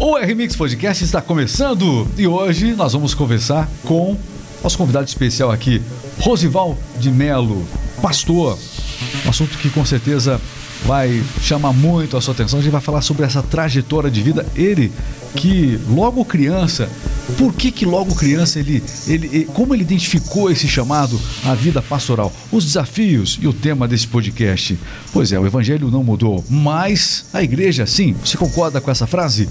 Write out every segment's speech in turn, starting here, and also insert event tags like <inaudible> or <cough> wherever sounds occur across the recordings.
O RMix Podcast está começando e hoje nós vamos conversar com nosso convidado especial aqui, Rosival de Melo, pastor. Um assunto que com certeza vai chamar muito a sua atenção. A gente vai falar sobre essa trajetória de vida. Ele que logo criança, por que que logo criança ele, ele, como ele identificou esse chamado à vida pastoral, os desafios e o tema desse podcast? Pois é, o evangelho não mudou, mas a igreja sim. Você concorda com essa frase?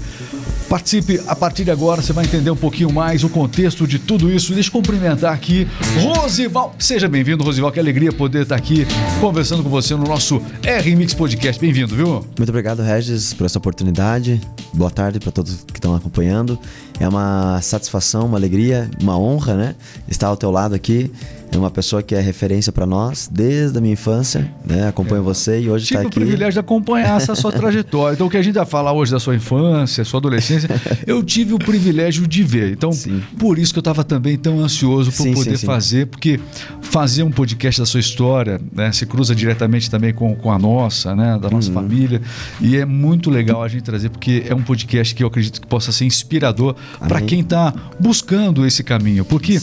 Participe a partir de agora, você vai entender um pouquinho mais o contexto de tudo isso. Deixa eu cumprimentar aqui Rosival. Seja bem-vindo, Rosival. Que alegria poder estar aqui conversando com você no nosso R-Mix Podcast. Bem-vindo, viu? Muito obrigado, Regis, por essa oportunidade. Boa tarde para todos que estão acompanhando. É uma satisfação, uma alegria, uma honra, né? Estar ao teu lado aqui é uma pessoa que é referência para nós desde a minha infância, né? Acompanho é. você e hoje está aqui. Tive o privilégio de acompanhar essa sua <laughs> trajetória. Então, o que a gente vai falar hoje da sua infância, sua adolescência, eu tive o privilégio de ver. Então, sim. por isso que eu estava também tão ansioso por sim, poder sim, fazer, porque fazer um podcast da sua história, né? Se cruza diretamente também com, com a nossa, né? Da nossa uhum. família. E é muito legal a gente trazer, porque é um podcast que eu acredito que possa ser inspirador para quem está buscando esse caminho. Porque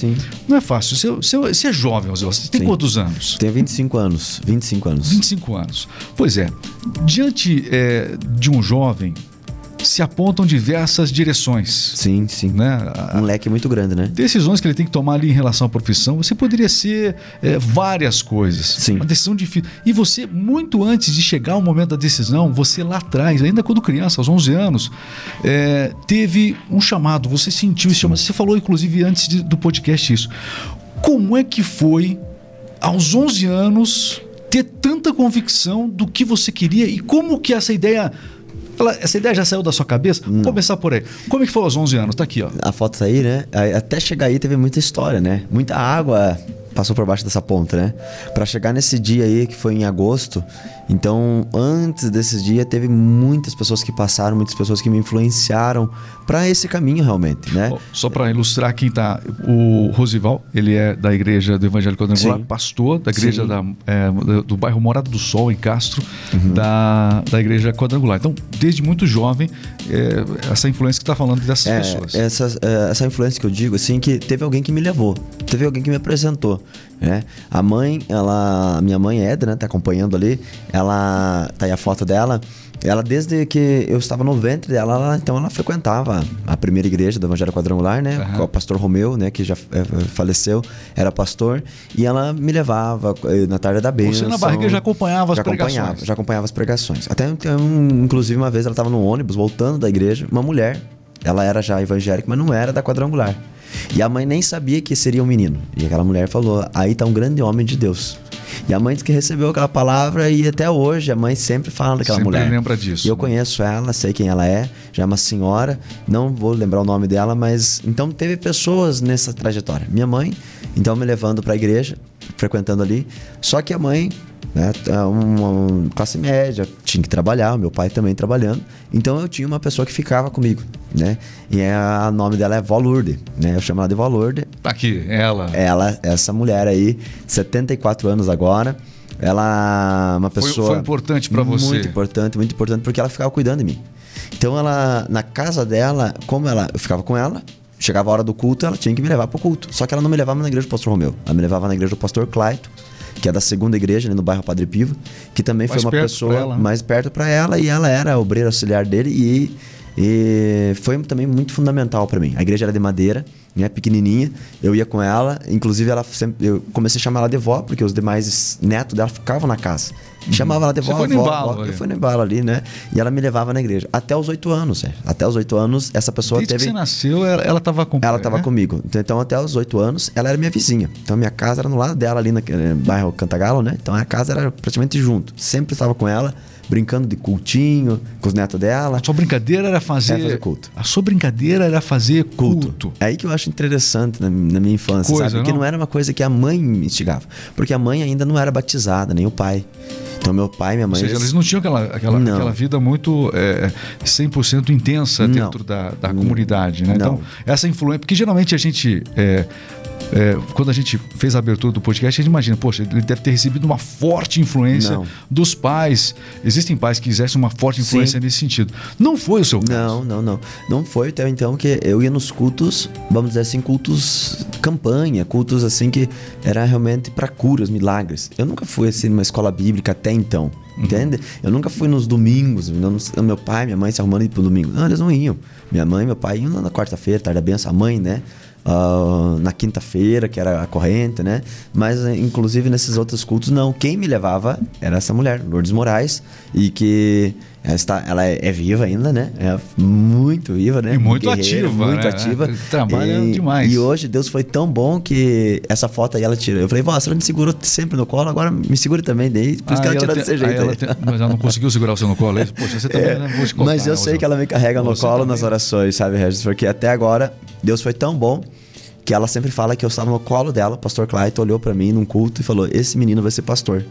não é fácil. Você, você, você jovem, Você tem Sim. quantos anos? Tenho 25 anos. 25 anos. 25 anos. Pois é. Diante é, de um jovem se apontam diversas direções. Sim, sim. Né? Um leque muito grande, né? Decisões que ele tem que tomar ali em relação à profissão. Você poderia ser é, várias coisas. Sim. Uma decisão difícil. E você, muito antes de chegar ao momento da decisão, você lá atrás, ainda quando criança, aos 11 anos, é, teve um chamado. Você sentiu esse chamado. Você falou, inclusive, antes de, do podcast isso. Como é que foi, aos 11 anos, ter tanta convicção do que você queria e como que essa ideia ela, essa ideia já saiu da sua cabeça? Não. Vamos começar por aí. Como é que foi aos 11 anos? Tá aqui, ó. A foto tá aí, né? Até chegar aí teve muita história, né? Muita água passou por baixo dessa ponta, né? Para chegar nesse dia aí que foi em agosto, então antes desse dia teve muitas pessoas que passaram, muitas pessoas que me influenciaram para esse caminho realmente, né? Só para ilustrar quem tá, o Rosival, ele é da igreja do Evangelho Quadrangular, pastor da igreja da, é, do bairro Morada do Sol em Castro, uhum. da, da igreja Quadrangular. Então, desde muito jovem, é, essa influência que está falando dessas é, pessoas. Essa, é, essa influência que eu digo, assim, que teve alguém que me levou, teve alguém que me apresentou. Né? A mãe, ela, minha mãe Edna, né, tá acompanhando ali, ela tá aí a foto dela. Ela desde que eu estava no ventre dela, ela, então ela frequentava a primeira igreja do Evangelho Quadrangular, né? Uhum. Com o pastor Romeu, né, que já é, faleceu, era pastor, e ela me levava eh, na tarde da bênção. Você na barriga já acompanhava as já pregações. Acompanhava, já acompanhava as pregações. Até inclusive uma vez ela estava no ônibus voltando da igreja, uma mulher, ela era já evangélica, mas não era da Quadrangular. E a mãe nem sabia que seria um menino. E aquela mulher falou: Aí está um grande homem de Deus. E a mãe disse que recebeu aquela palavra e até hoje a mãe sempre fala daquela sempre mulher. lembra disso. E eu né? conheço ela, sei quem ela é, já é uma senhora, não vou lembrar o nome dela, mas então teve pessoas nessa trajetória. Minha mãe, então me levando para a igreja, frequentando ali. Só que a mãe né? É uma classe média, tinha que trabalhar, meu pai também trabalhando. Então eu tinha uma pessoa que ficava comigo, né? E é, o nome dela é Valurde, né? Eu chamo ela de Valurde. Tá aqui, ela. Ela, essa mulher aí, 74 anos agora. Ela é uma pessoa. Foi, foi importante para você. Muito importante, muito importante, porque ela ficava cuidando de mim. Então ela, na casa dela, como ela, eu ficava com ela, chegava a hora do culto, ela tinha que me levar pro culto. Só que ela não me levava na igreja do pastor Romeu, ela me levava na igreja do pastor Claito que é da segunda igreja, ali no bairro Padre Pivo, que também mais foi uma pessoa ela, né? mais perto para ela e ela era obreira auxiliar dele e, e foi também muito fundamental para mim. A igreja era de madeira, né, pequenininha, eu ia com ela, inclusive ela sempre, eu comecei a chamar ela de vó, porque os demais netos dela ficavam na casa. Uhum. Chamava ela de vó, Você foi no embalo, vó, eu fui no embalo ali, né? E ela me levava na igreja. Até os oito anos, é. Até os oito anos, essa pessoa Desde teve. que você nasceu, ela estava com Ela estava né? comigo. Então, até os oito anos, ela era minha vizinha. Então, minha casa era no lado dela, ali no bairro Cantagalo, né? Então, a casa era praticamente junto. Sempre estava com ela brincando de cultinho com os netos dela. A sua brincadeira era fazer, fazer culto. A sua brincadeira era fazer culto. culto. É aí que eu acho interessante na, na minha infância, coisa, sabe? Porque não? não era uma coisa que a mãe me instigava. Porque a mãe ainda não era batizada, nem o pai. Então, meu pai e minha mãe. Ou seja, eles não tinham aquela, aquela, aquela vida muito é, 100% intensa dentro da, da comunidade, né? Então, essa influência. Porque geralmente a gente. É, é, quando a gente fez a abertura do podcast, a gente imagina, poxa, ele deve ter recebido uma forte influência Não. dos pais. Existem pais que exercem uma forte influência Sim. nesse sentido. Não foi o seu caso. Não, não, não. Não foi até então que eu ia nos cultos, vamos dizer assim, cultos campanha, cultos assim que era realmente para curas, milagres. Eu nunca fui assim numa escola bíblica até então, entende? Eu nunca fui nos domingos, não- meu pai, minha mãe se arrumando ir pro domingo. Não, eles não iam. Minha mãe e meu pai iam na quarta-feira, tarde da benção, a mãe, né? Ah, na quinta-feira, que era a corrente, né? Mas, inclusive, nesses outros cultos, não. Quem me levava era essa mulher, Lourdes Moraes, e que ela, está, ela é, é viva ainda, né? É muito viva, né? E muito ativa, Muito né? ativa. Trabalha e, demais. E hoje Deus foi tão bom que essa foto aí ela tirou. Eu falei, vó, você me segurou sempre no colo, agora me segura também. Daí, por isso que ela tirou desse jeito. ela tem- mas ela não conseguiu segurar você no colo. aí, Poxa, você também, É, né? Vou te contar, mas eu né, sei que ela me carrega no colo também. nas orações, sabe, Regis? Porque até agora Deus foi tão bom que ela sempre fala que eu estava no colo dela, o pastor Clayton olhou pra mim num culto e falou: Esse menino vai ser pastor.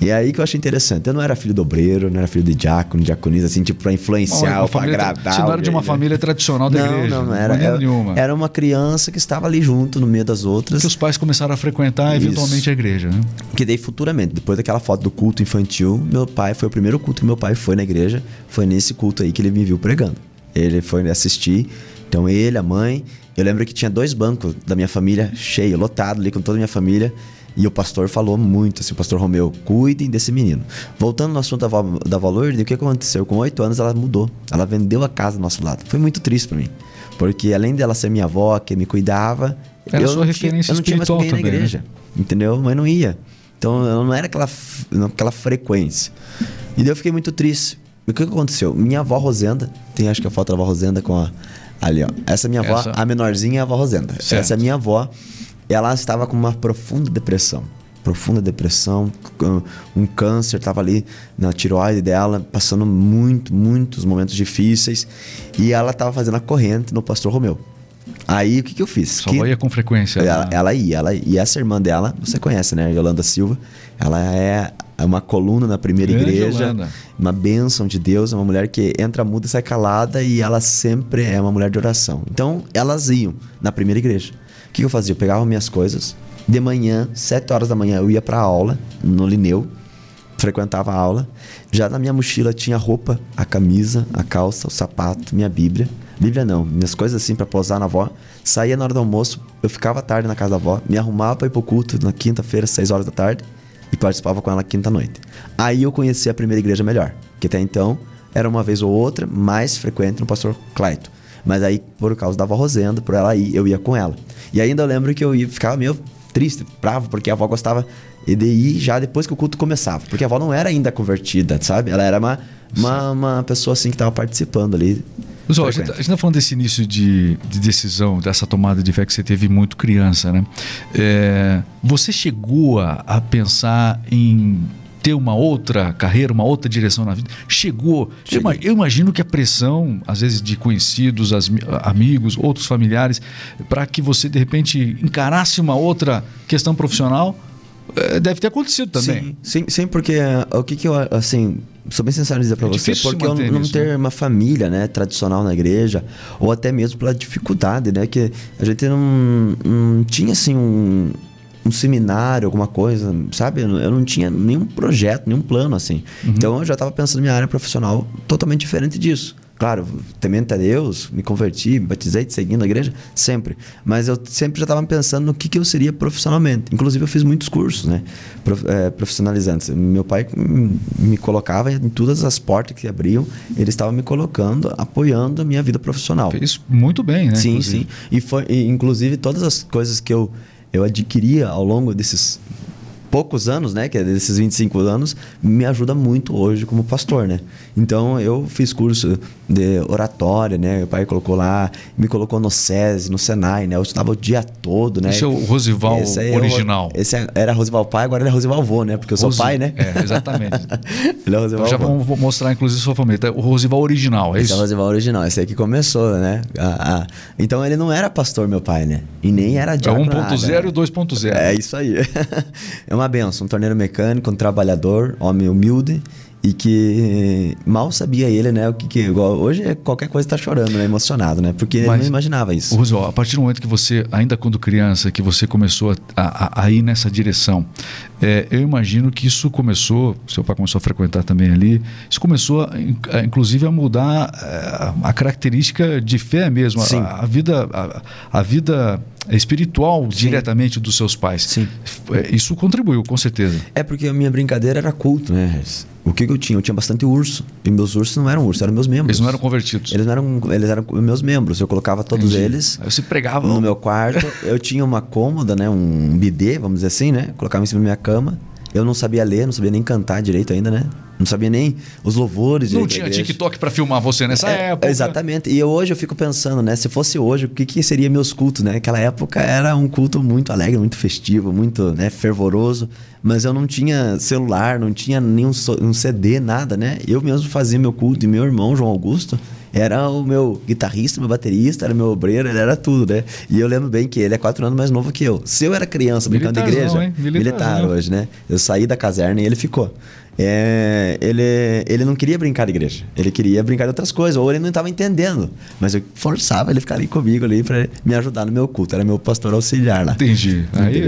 E é aí que eu achei interessante. Eu não era filho do obreiro, não era filho de diácono, diaconisa, assim, tipo, pra influenciar ou pra agradar. Você não era de uma né? família tradicional da não, igreja. Não, não de era. Era, nenhuma. era uma criança que estava ali junto, no meio das outras. que os pais começaram a frequentar Isso. eventualmente a igreja, né? Que daí futuramente, depois daquela foto do culto infantil, meu pai foi o primeiro culto que meu pai foi na igreja. Foi nesse culto aí que ele me viu pregando. Ele foi assistir. Então ele, a mãe. Eu lembro que tinha dois bancos da minha família cheio, lotado ali com toda a minha família. E o pastor falou muito, assim, o pastor Romeu, cuidem desse menino. Voltando no assunto da, da Valor, o que aconteceu? Com oito anos ela mudou. Ela vendeu a casa do nosso lado. Foi muito triste pra mim. Porque além dela ser minha avó, que me cuidava, Era eu sua não tinha- eu não tinha mais ninguém na né? igreja. Entendeu? Mas não ia. Então eu não era aquela, aquela frequência. E daí eu fiquei muito triste. E o que que aconteceu? Minha avó Rosenda, tem acho que a foto da avó Rosenda com a. Ali, ó. Essa é minha avó, Essa. a menorzinha é a avó Rosenda. Certo. Essa é minha avó. Ela estava com uma profunda depressão. Profunda depressão, um câncer, estava ali na tiroide dela, passando muito, muitos momentos difíceis. E ela estava fazendo a corrente no pastor Romeu. Aí o que, que eu fiz? Sua Que- avó ia com frequência. ela, né? ela ia, ela ia. E essa irmã dela, você conhece, né? Yolanda Silva. Ela é uma coluna na primeira Grande igreja. Yolanda. Uma bênção de Deus. É uma mulher que entra muda e sai calada. E ela sempre é uma mulher de oração. Então, elas iam na primeira igreja. O que eu fazia? Eu pegava minhas coisas. De manhã, sete horas da manhã, eu ia pra aula no Lineu. Frequentava a aula. Já na minha mochila tinha a roupa, a camisa, a calça, o sapato, minha Bíblia. Bíblia não, minhas coisas assim pra posar na avó. Saía na hora do almoço, eu ficava tarde na casa da avó, me arrumava pra ir pro culto na quinta-feira, seis horas da tarde, e participava com ela quinta-noite. Aí eu conheci a primeira igreja melhor, que até então era uma vez ou outra, mais frequente no pastor Clayton. Mas aí, por causa da avó Rosenda, por ela ir, eu ia com ela. E ainda eu lembro que eu ia, ficava meio triste, bravo, porque a avó gostava de ir já depois que o culto começava. Porque a avó não era ainda convertida, sabe? Ela era uma, uma, uma pessoa assim que estava participando ali. Mas, ó, a gente está falando desse início de, de decisão, dessa tomada de fé que você teve muito criança, né? É, você chegou a, a pensar em ter uma outra carreira, uma outra direção na vida? Chegou. Eu, Cheguei. eu imagino que a pressão, às vezes, de conhecidos, as- amigos, outros familiares, para que você, de repente, encarasse uma outra questão profissional, eh, deve ter acontecido também. Sim, sim, sim, porque eh, o que que eu, assim, sou bem sincero em dizer pra É você, porque eu não nisso, ter né? uma família, né, tradicional na igreja, ou até mesmo pela dificuldade, né, que a gente não, não tinha, assim, um, um seminário, alguma coisa, sabe? Eu não- tinha nenhum projeto, nenhum plano, assim. Uhum. Então eu já estava pensando em minha área profissional totalmente diferente disso. Claro, temente a Deus, me converti, me batizei, seguindo a igreja, sempre. Mas eu sempre já estava pensando no que, que eu seria profissionalmente. Inclusive, eu fiz muitos cursos, né? Prof- eh, profissionalizantes. Meu pai me colocava em todas as portas que abriam, ele estava me colocando, apoiando a minha vida profissional. Fez muito bem, né? Sim, inclusive. sim. E foi, e, inclusive, todas as coisas que eu, eu adquiria ao longo desses poucos anos, né, que é desses 25 anos, me ajuda muito hoje como pastor, né? Então, eu fiz curso de oratória, né? Meu pai colocou lá, me colocou no SESI, no Senai, né? Eu estudava o dia todo, né? Esse é o Rosival Esse aí é o- original. esse é- era Rosival pai, agora ele é Rosival vô, né? Porque eu sou Rosi- pai, né? É, exatamente. <laughs> ele é Rosival Então já vamos mostrar, inclusive, sua família. Tá? O Rosival original, é Esse é o isso? Rosival original, esse aí que começou, né? Ah, ah. Então ele não era pastor, meu pai, né? E nem era É diácono. 1.0 nada. e 2.0. É isso aí. <laughs> é uma benção, um torneiro mecânico, um trabalhador, homem humilde e que mal sabia ele, né? O que, que hoje é qualquer coisa tá chorando, né? Emocionado, né? Porque Mas, ele não imaginava isso. Roosevelt, a partir do momento que você, ainda quando criança, que você começou a, a, a ir nessa direção, é, eu imagino que isso começou, seu pai começou a frequentar também ali, isso começou, a, inclusive, a mudar a, é, a característica de fé mesmo, a, vida, a, vida espiritual Sim. diretamente dos seus pais. Sim. É, isso contribuiu, com certeza. É porque a minha brincadeira era culto, né? O que, que, eu tinha? Eu tinha bastante urso. E meus ursos não eram ursos, eram meus membros. Eles não eram convertidos. Eles eram, eles eram meus membros. Eu colocava todos Entendi. eles. Aí você pregava. No meu quarto. <laughs> eu tinha uma cômoda, né? Um bidê, vamos dizer assim, né? Colocava em cima da minha cama. Eu não sabia ler, não sabia nem cantar direito ainda, né? Não sabia nem os louvores. Não tinha TikTok para filmar você nessa é, época. Exatamente. E hoje eu fico pensando, né? Se fosse hoje, o que, que seria meus cultos, né? Aquela época era um culto muito alegre, muito festivo, muito né, fervoroso. Mas eu não tinha celular, não tinha nenhum um CD, nada, né? Eu mesmo fazia meu culto e meu irmão, João Augusto, era o meu guitarrista, meu baterista, era meu obreiro, ele era tudo, né? E eu lembro bem que ele é quatro anos mais novo que eu. Se eu era criança brincando de igreja, militar, militar hoje, né? Eu saí da caserna e ele ficou é, ele, ele não queria brincar de igreja. Ele queria brincar de outras coisas, ou ele não estava entendendo. Mas eu forçava ele ficar ali comigo ali para me ajudar no meu culto. Era meu pastor auxiliar lá. Entendi. Aí,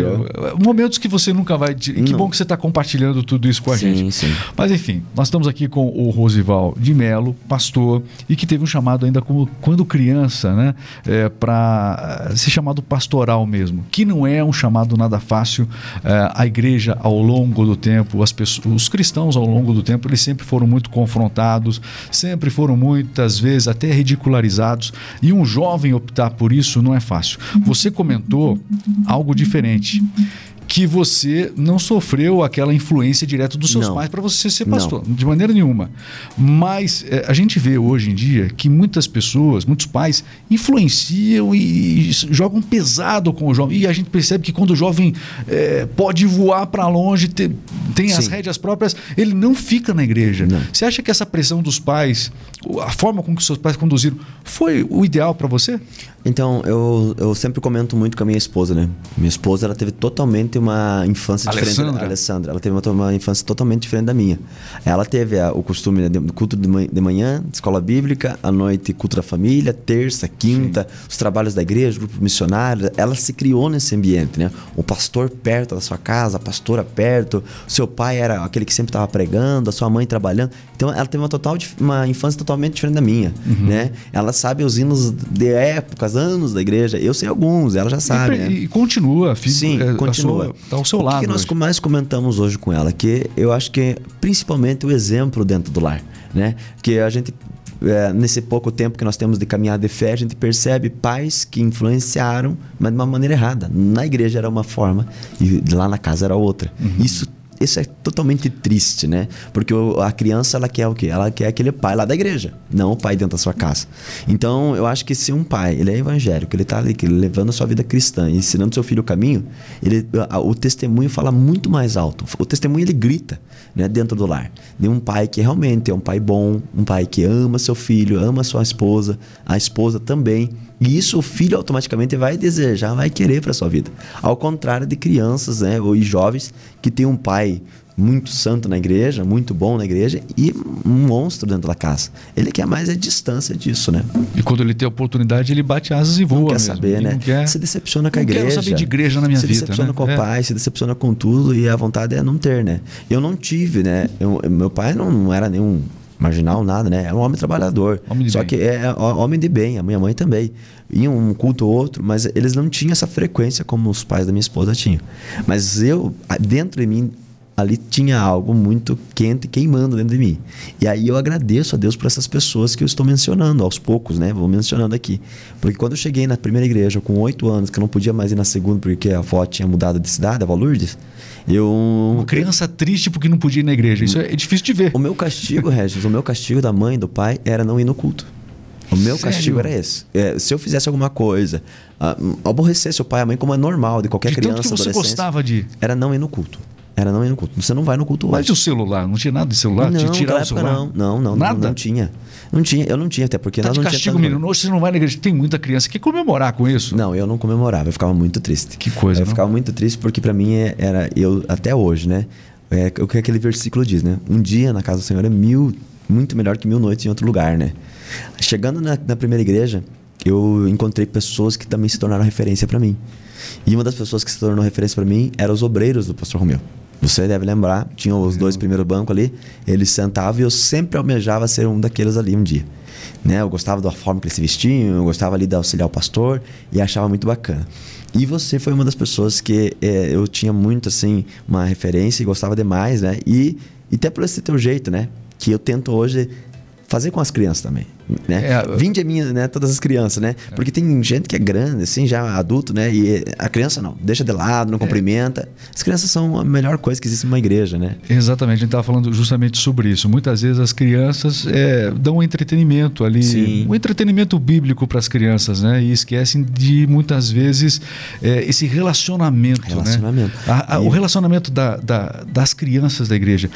momentos que você nunca vai. Que não. bom que você está compartilhando tudo isso com a sim, gente. Sim. Mas enfim, nós estamos aqui com o Rosival de Melo, pastor, e que teve um chamado ainda como quando criança, né? É, para ser chamado pastoral mesmo. Que não é um chamado nada fácil. É, a igreja, ao longo do tempo, as pessoas, os cristãos cristãos ao longo do tempo eles sempre foram muito confrontados, sempre foram muitas vezes até ridicularizados e um jovem optar por isso não é fácil. Você comentou algo diferente que você não sofreu aquela influência direta dos seus não. pais para você ser pastor, não. de maneira nenhuma. Mas é, a gente vê hoje em dia que muitas pessoas, muitos pais, influenciam e, e jogam pesado com o jovem. E a gente percebe que quando o jovem é, pode voar para longe, ter, tem Sim. as rédeas próprias, ele não fica na igreja. Não. Você acha que essa pressão dos pais, a forma com que seus pais conduziram, foi o ideal para você? Então, eu, eu sempre comento muito com a minha esposa, né? Minha esposa, ela teve totalmente uma infância Alessandra. diferente. Alessandra. Ela teve uma, uma, infância totalmente diferente da minha. Ela teve a, o costume né, de culto de manhã, de manhã, escola bíblica, à noite culto da família, terça, quinta, Sim. os trabalhos da igreja, grupo missionário. Ela se criou nesse ambiente, né? O pastor perto da sua casa, a pastora perto, o seu pai era aquele que sempre estava pregando, a sua mãe trabalhando. Então, ela teve uma, total, uma infância totalmente diferente da minha, uhum. né? Ela sabe os hinos de época, faz anos da igreja. Eu sei alguns, ela já sabe. E, né? e continua, filho. Sim, é, continua. Está ao seu lado. O que nós mais comentamos hoje com ela, que eu acho que principalmente o exemplo dentro do lar, né? Que a gente é, nesse pouco tempo que nós temos de caminhada de fé, a gente percebe pais que influenciaram, mas de uma maneira errada. Na igreja era uma forma e lá na casa era outra. Uhum. Isso isso é totalmente triste, né? Porque a criança, ela quer o quê? Ela quer aquele pai lá da igreja, não o pai dentro da sua casa. Então, eu acho que se um pai, ele é evangélico, ele está ali levando a sua vida cristã, ensinando seu filho o caminho, ele, o testemunho fala muito mais alto. O testemunho, ele grita né, dentro do lar. De um pai que realmente é um pai bom, um pai que ama seu filho, ama sua esposa, a esposa também e isso o filho automaticamente vai desejar, vai querer para sua vida. Ao contrário de crianças, né, ou jovens que tem um pai muito santo na igreja, muito bom na igreja e um monstro dentro da casa. Ele quer mais a distância disso, né? E quando ele tem oportunidade, ele bate asas e voa. Não quer mesmo. saber, né? Quer... Se decepciona com a igreja. Não quero saber de igreja na minha se vida. Se decepciona né? com o é. pai, se decepciona com tudo e a vontade é não ter, né? Eu não tive, né? Eu, meu pai não, não era nenhum marginal, nada, né? Era um homem trabalhador. Homem Só bem. que é, é homem de bem, a minha mãe também. Iam um culto ou outro, mas eles não tinham essa frequência como os pais da minha esposa tinham. Mas eu, dentro de mim, ali tinha algo muito quente queimando dentro de mim. E aí eu agradeço a Deus por essas pessoas que eu estou mencionando aos poucos, né? Vou mencionando aqui. Porque quando eu cheguei na primeira igreja com oito anos, que eu não podia mais ir na segunda porque a avó tinha mudado de cidade, a avó Lourdes, eu... Uma criança triste porque não podia ir na igreja. Isso é difícil de ver. O meu castigo, Regis, o meu castigo da mãe e do pai era não ir no culto. O meu Sério? castigo era esse. É, se eu fizesse alguma coisa, uh, aborrecesse o pai e a mãe, como é normal de qualquer de criança, tanto que você gostava de Era não ir no culto. Era não ir no culto. Você não vai no culto Mas hoje. o celular? Não tinha nada de celular? Não, tirar o celular? Não, não, não. Nada? Não, não, tinha. Não tinha. Eu não tinha, até porque tá nós de não castigo, menino. Hoje você não vai na igreja. Tem muita criança que comemorar com isso. Não, eu não comemorava. Eu ficava muito triste. Que coisa, Eu não? ficava muito triste porque para mim é, era... Eu, até hoje, né? É o que aquele versículo diz, né? Um dia na casa do Senhor é mil, muito melhor que mil noites em outro lugar, né? Chegando na, na primeira igreja, eu encontrei pessoas que também se tornaram referência para mim. E uma das pessoas que se tornou referência para mim eram os obreiros do pastor Romeu. Você deve lembrar, tinham os dois primeiros bancos ali, eles sentavam e eu sempre almejava ser um daqueles ali um dia. Né? Eu gostava da forma que eles se vestiam, eu gostava ali de auxiliar o pastor e achava muito bacana. E você foi uma das pessoas que é, eu tinha muito, assim, uma referência e gostava demais, né? E, e até por esse teu jeito, né? Que eu tento hoje fazer com as crianças também né? É, Vinde a mim, né? Todas as crianças, né? É. Porque tem gente que é grande, assim, já adulto, né? E a criança não, deixa de lado, não é. cumprimenta. As crianças são a melhor coisa que existe numa igreja, né? Exatamente, a gente estava falando justamente sobre isso. Muitas vezes as crianças é, dão um entretenimento ali, Sim. um entretenimento bíblico para as crianças, né? E esquecem de muitas vezes é, esse relacionamento, né? relacionamento. né? A, a. O relacionamento da, da, das crianças da igreja.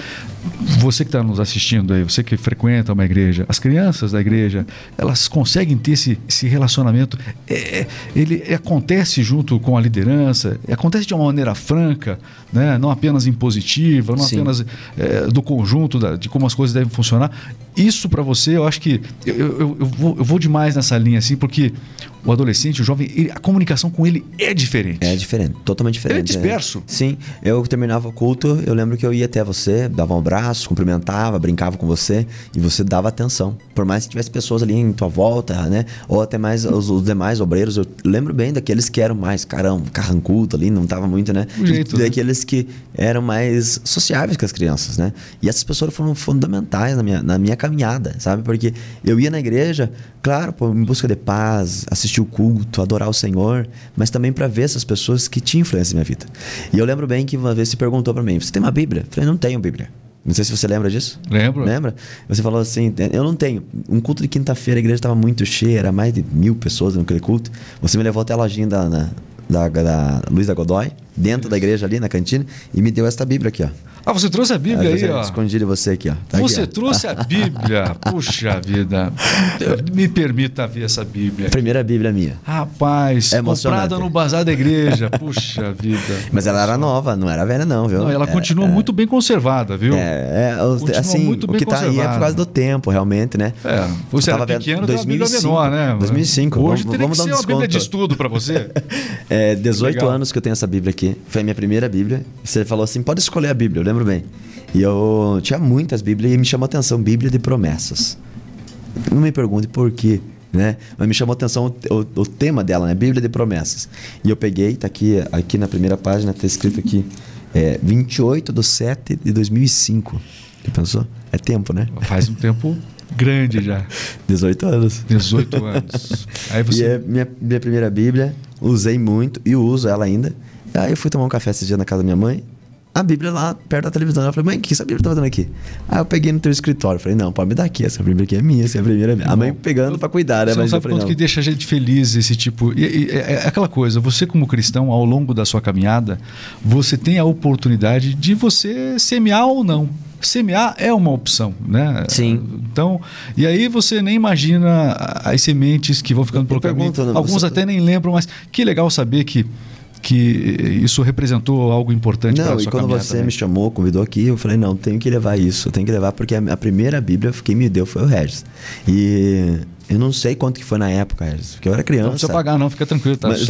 Você que está nos assistindo aí, você que frequenta uma igreja, as crianças da igreja igreja, elas conseguem ter esse, esse relacionamento. É, é, ele acontece junto com a liderança, acontece de uma maneira franca, né? não apenas impositiva, não Sim. apenas é, do conjunto da, de como as coisas devem funcionar. Isso para você, eu acho que eu, eu, eu, vou, eu vou demais nessa linha assim, porque o adolescente, o jovem, ele, a comunicação com ele é diferente. É diferente, totalmente diferente. Ele é disperso. Sim, eu terminava o culto, eu lembro que eu ia até você, dava um abraço, cumprimentava, brincava com você e você dava atenção. Por mais que tivesse pessoas ali em tua volta, né? Ou até mais os, os demais obreiros, eu lembro bem daqueles que eram mais caramba, carrancudo ali, não tava muito, né? Jeito, e né? daqueles que eram mais sociáveis com as crianças, né? E essas pessoas foram fundamentais na minha, na minha caminhada, sabe? Porque eu ia na igreja, claro, pô, em busca de paz, assistir o culto, adorar o Senhor, mas também para ver essas pessoas que tinham influência na minha vida. E eu lembro bem que uma vez você perguntou para mim: Você tem uma Bíblia? Eu falei: Não tenho Bíblia. Não sei se você lembra disso. Lembro. Lembra? Você falou assim: Eu não tenho. Um culto de quinta-feira, a igreja estava muito cheia, era mais de mil pessoas naquele culto. Você me levou até a lojinha da, da, da, da Luísa Godoy, dentro Isso. da igreja ali, na cantina, e me deu esta Bíblia aqui, ó. Ah, você trouxe a Bíblia aí, ó. Escondi de você aqui, ó. Tá você aqui, ó. trouxe a <laughs> Bíblia. Puxa vida. Me permita ver essa Bíblia. Primeira Bíblia minha. Rapaz, é comprada no bazar da igreja. Puxa vida. <laughs> Mas ela era nova, não era velha não, viu? Não, ela é, continua é, muito bem conservada, viu? É, é assim, muito bem o que tá aí é por causa do tempo, realmente, né? É, você era pequeno, 2005, menor, né? 2005. Hoje vamos, vamos que dar um ser uma Bíblia de estudo para você. <laughs> é, 18 Legal. anos que eu tenho essa Bíblia aqui. Foi a minha primeira Bíblia. Você falou assim, pode escolher a Bíblia, eu lembro bem. E eu tinha muitas Bíblias e me chamou a atenção Bíblia de promessas. Não me pergunte por quê, né? Mas me chamou a atenção o, o, o, tema dela, né? Bíblia de promessas. E eu peguei, tá aqui, aqui na primeira página, tá escrito aqui, é, 28 de 7 de 2005. Já pensou? É tempo, né? Faz um tempo grande já. <laughs> 18 anos. 18 anos. Aí você... E é minha, minha primeira Bíblia, usei muito e uso ela ainda. Aí eu fui tomar um café esse dia na casa da minha mãe a Bíblia lá perto da televisão. Ela falou, mãe, o que essa Bíblia tá fazendo aqui? Aí eu peguei no teu escritório. Falei, não, pode me dar aqui. Essa Bíblia aqui é minha, essa é a primeira minha. A mãe pegando para cuidar, né? Você Mas não sabe quanto que deixa a gente feliz esse tipo. E, e, é, é aquela coisa, você como cristão, ao longo da sua caminhada, você tem a oportunidade de você semear ou não semear é uma opção, né? Sim. Então, e aí você nem imagina as sementes que vão ficando pelo caminho. Né? Alguns até nem lembram, mas que legal saber que que isso representou algo importante para a sua e quando você também. me chamou, convidou aqui, eu falei, não, tenho que levar isso, tenho que levar porque a, primeira Bíblia quem me deu foi o Regis. E eu não sei quanto que foi na época, Regis, porque eu era criança. Não precisa pagar não, fica tranquilo, tá Mas,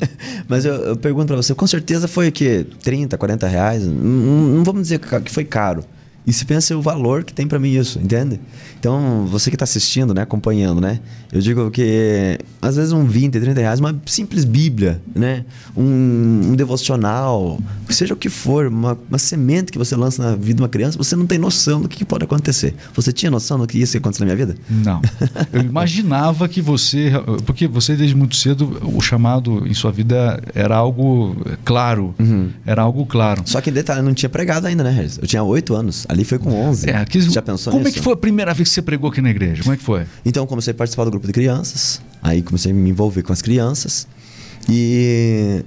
<laughs> mas eu, eu, pergunto para você, com certeza foi o quê? 30, 40 reais? Não, não vamos dizer que foi caro. E se pensa o valor que tem para mim isso, entende? Então, você que está assistindo, né, acompanhando, né? Eu digo que às vezes um 20, 30 reais, uma simples Bíblia, né? Um, um devocional, seja o que for, uma, uma, semente que você lança na vida de uma criança, você não tem noção do que, pode acontecer. Você tinha noção do que ia acontecer na minha vida? Não. <laughs> Eu imaginava que você, porque você desde muito cedo o chamado em sua vida era algo claro, uhum. era algo claro. Só que detalhe, eu não tinha pregado ainda, né? Eu tinha 8 anos. Ali foi com 11. É, que, Já pensou Como nisso? é que foi a primeira vez que você pregou aqui na igreja? Como é que foi? Então, comecei a participar do grupo de crianças. Aí comecei a me envolver com as crianças. E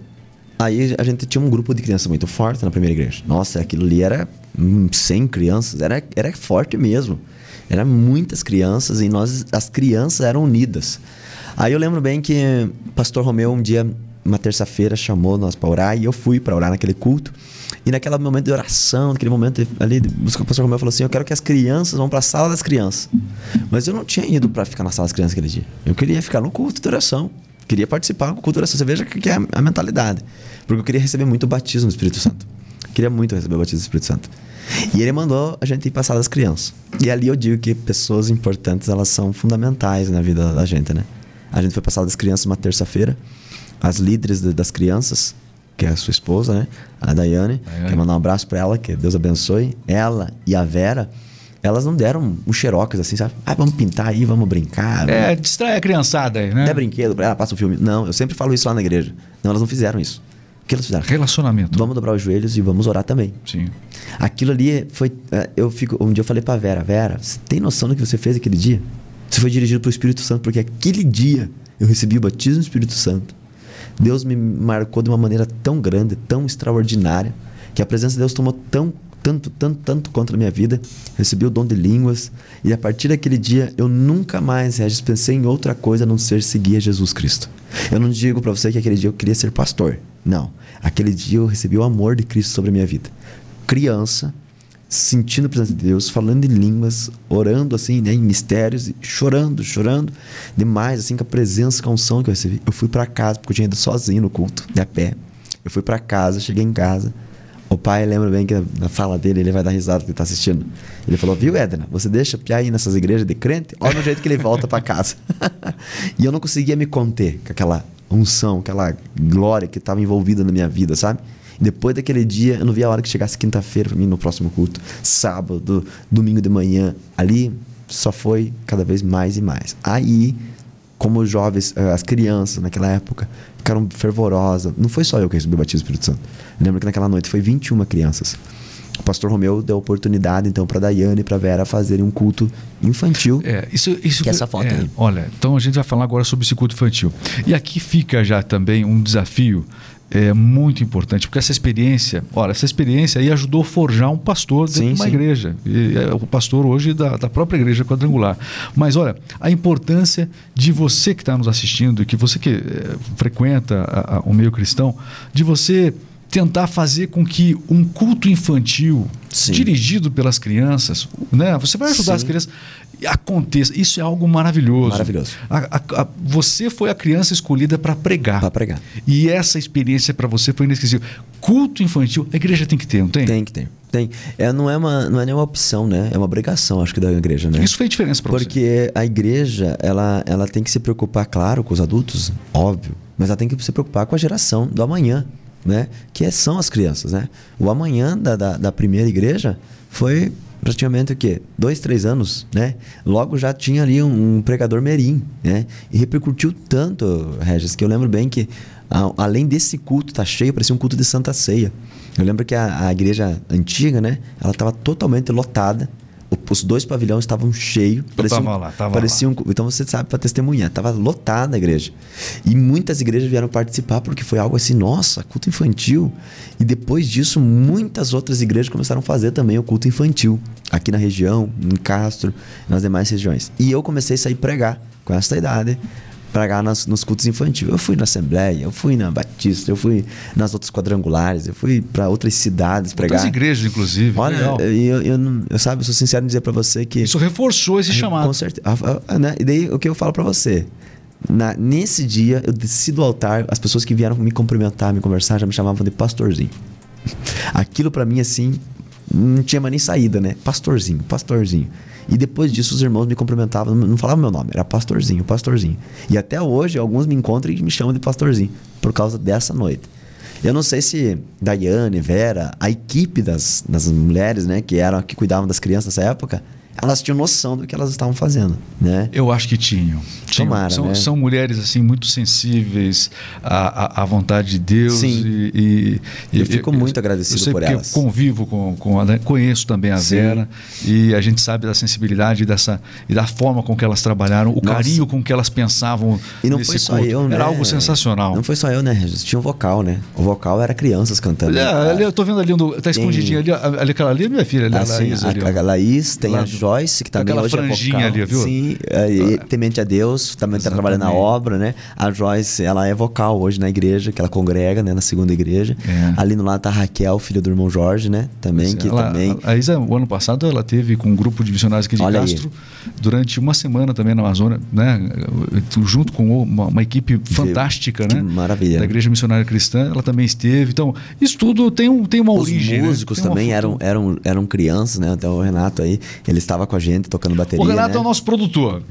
aí a gente tinha um grupo de crianças muito forte na primeira igreja. Nossa, aquilo ali era 100 crianças. Era, era forte mesmo. Eram muitas crianças e nós, as crianças eram unidas. Aí eu lembro bem que pastor Romeu um dia, uma terça-feira, chamou nós para orar e eu fui para orar naquele culto. E naquele momento de oração, naquele momento ali, o pastor Romeu falou assim: Eu quero que as crianças vão para a sala das crianças. Mas eu não tinha ido para ficar na sala das crianças aquele dia. Eu queria ficar no culto de oração. Queria participar do culto de oração. Você veja que é a mentalidade. Porque eu queria receber muito batismo do Espírito Santo. Queria muito receber o batismo do Espírito Santo. E ele mandou a gente ir para a sala das crianças. E ali eu digo que pessoas importantes, elas são fundamentais na vida da gente, né? A gente foi para a sala das crianças uma terça-feira. As líderes das crianças que é a sua esposa, né? A Daiane. Daiane. Quero mandar um abraço para ela, que Deus abençoe. Ela e a Vera, elas não deram um xerox assim, sabe? Ah, vamos pintar aí, vamos brincar. É, vamos... distrai a criançada aí, né? É brinquedo pra ela, passa o um filme. Não, eu sempre falo isso lá na igreja. Não, elas não fizeram isso. O que elas fizeram? Relacionamento. Vamos dobrar os joelhos e vamos orar também. Sim. Aquilo ali foi. É, eu fico. Um dia eu falei pra Vera, Vera, você tem noção do que você fez aquele dia? Você foi dirigido pelo Espírito Santo, porque aquele dia eu recebi o batismo do Espírito Santo. Deus me marcou de uma maneira tão grande, tão extraordinária, que a presença de Deus tomou tão, tanto, tanto, tanto contra a minha vida. Recebi o dom de línguas e a partir daquele dia eu nunca mais, Regis, pensei em outra coisa a não ser seguir a Jesus Cristo. Eu não digo para você que aquele dia eu queria ser pastor. Não. Aquele dia eu recebi o amor de Cristo sobre a minha vida. Criança, sentindo a presença de Deus, falando em línguas, orando assim, né, em mistérios, chorando, chorando demais, assim, com a presença, com a unção que eu recebi. Eu fui para casa, porque eu tinha ido sozinho no culto, de a pé. Eu fui para casa, cheguei em casa. O pai lembra bem que na fala dele, ele vai dar risada que ele tá assistindo. Ele falou: Viu, Edna, você deixa Pia aí nessas igrejas de crente? Olha o jeito que ele volta para casa. <laughs> e eu não conseguia me conter com aquela unção, aquela glória que estava envolvida na minha vida, sabe? Depois daquele dia, eu não via a hora que chegasse quinta-feira para mim no próximo culto, sábado, domingo de manhã. Ali só foi cada vez mais e mais. Aí, como os jovens, eh, as crianças naquela época ficaram fervorosas. Não foi só eu que recebi o batismo do Espírito Santo. Eu lembro que naquela noite foi 21 crianças. O pastor Romeu deu oportunidade então para Daiane e para Vera fazerem um culto infantil. É, isso, isso que é essa foto é, aí. Olha, então a gente vai falar agora sobre esse culto infantil. E aqui fica já também um desafio é muito importante, porque essa experiência, olha, essa experiência aí ajudou a forjar um pastor dentro sim, de uma sim. igreja. E é o pastor hoje da, da própria igreja quadrangular. Mas olha, a importância de você que está nos assistindo, que você que é, frequenta a, a, o meio cristão, de você tentar fazer com que um culto infantil Sim. dirigido pelas crianças, né? Você vai ajudar Sim. as crianças aconteça. Isso é algo maravilhoso. Maravilhoso. A, a, a, você foi a criança escolhida para pregar. Para pregar. E essa experiência para você foi inesquecível. Culto infantil, a igreja tem que ter, não tem? Tem que ter. Tem. É, não, é uma, não é nenhuma opção, né? É uma obrigação, acho que, da igreja, né? Isso fez diferença para você. Porque a igreja, ela, ela tem que se preocupar, claro, com os adultos, óbvio, mas ela tem que se preocupar com a geração do amanhã, né? Que é, são as crianças, né? O amanhã da, da, da primeira igreja foi praticamente o quê? Dois, três anos, né? Logo já tinha ali um, um pregador merim, né? E repercutiu tanto, Regis, que eu lembro bem que a, além desse culto tá cheio, parecia um culto de Santa Ceia. Eu lembro que a, a igreja antiga, né? Ela estava totalmente lotada os dois pavilhões estavam cheios. Parecia tava um, lá, tava parecia lá. Então você sabe para testemunhar, estava lotada a igreja. E muitas igrejas vieram participar porque foi algo assim, nossa, culto infantil. E depois disso, muitas outras igrejas começaram a fazer também o culto infantil, aqui na região, em Castro, nas demais regiões. E eu comecei a sair pregar com essa idade pregar nas, nos cultos infantis. Eu fui na Assembleia, eu fui na Batista, eu fui nas outras quadrangulares, eu fui para outras cidades pregar. Outras igrejas, inclusive. Olha, eu, eu, eu, eu, sabe, eu sou sincero em dizer para você que... Isso reforçou esse chamado. Com certeza. Né? E daí, o que eu falo para você? Na, nesse dia, eu desci do altar, as pessoas que vieram me cumprimentar, me conversar, já me chamavam de pastorzinho. <laughs> Aquilo para mim, assim, não tinha mais nem saída, né? Pastorzinho, pastorzinho. E depois disso, os irmãos me cumprimentavam, não falavam meu nome, era pastorzinho, pastorzinho. E até hoje, alguns me encontram e me chamam de pastorzinho, por causa dessa noite. Eu não sei se Daiane, Vera, a equipe das, das mulheres, né, que eram que cuidavam das crianças nessa época, elas tinham noção do que elas estavam fazendo, né? Eu acho que tinham. tinham. Tomara, são, né? são mulheres assim muito sensíveis à, à, vontade de Deus Sim. E, e eu fico eu, muito agradecido eu por elas. Eu convivo com, com a, conheço também a Sim. Vera e a gente sabe da sensibilidade dessa e da forma com que elas trabalharam, o Nossa. carinho com que elas pensavam. E não foi só culto. eu, né? Era algo sensacional. Não foi só eu, né? Tinha um vocal, né? O vocal era crianças cantando. É, ali, eu tô vendo ali, um, tá esquondidinho ali, ali, aquela ali é minha filha, ali, assim, a Laís. Ali, a, a Laís tem a, Joyce, que também Aquela hoje é vocal. ali, viu? Sim, é, temente a Deus, também está trabalhando na obra, né? A Joyce, ela é vocal hoje na igreja, que ela congrega, né? Na segunda igreja. É. Ali no lado tá a Raquel, filha do irmão Jorge, né? Também, que Ela- também... A Isa, o ano passado, ela teve com um grupo de missionários aqui de Olha aí. Castro durante uma semana também na Amazônia, né? Junto com uma, uma equipe fantástica, que né? maravilha. Da Igreja Missionária Cristã, ela também esteve. Então, isso tudo tem, um, tem uma Os origem. né? músicos uma também eram, eram, eram crianças, né? Até o Renato aí, ele estava com a gente tocando bateria, O Renato né? é o nosso produtor.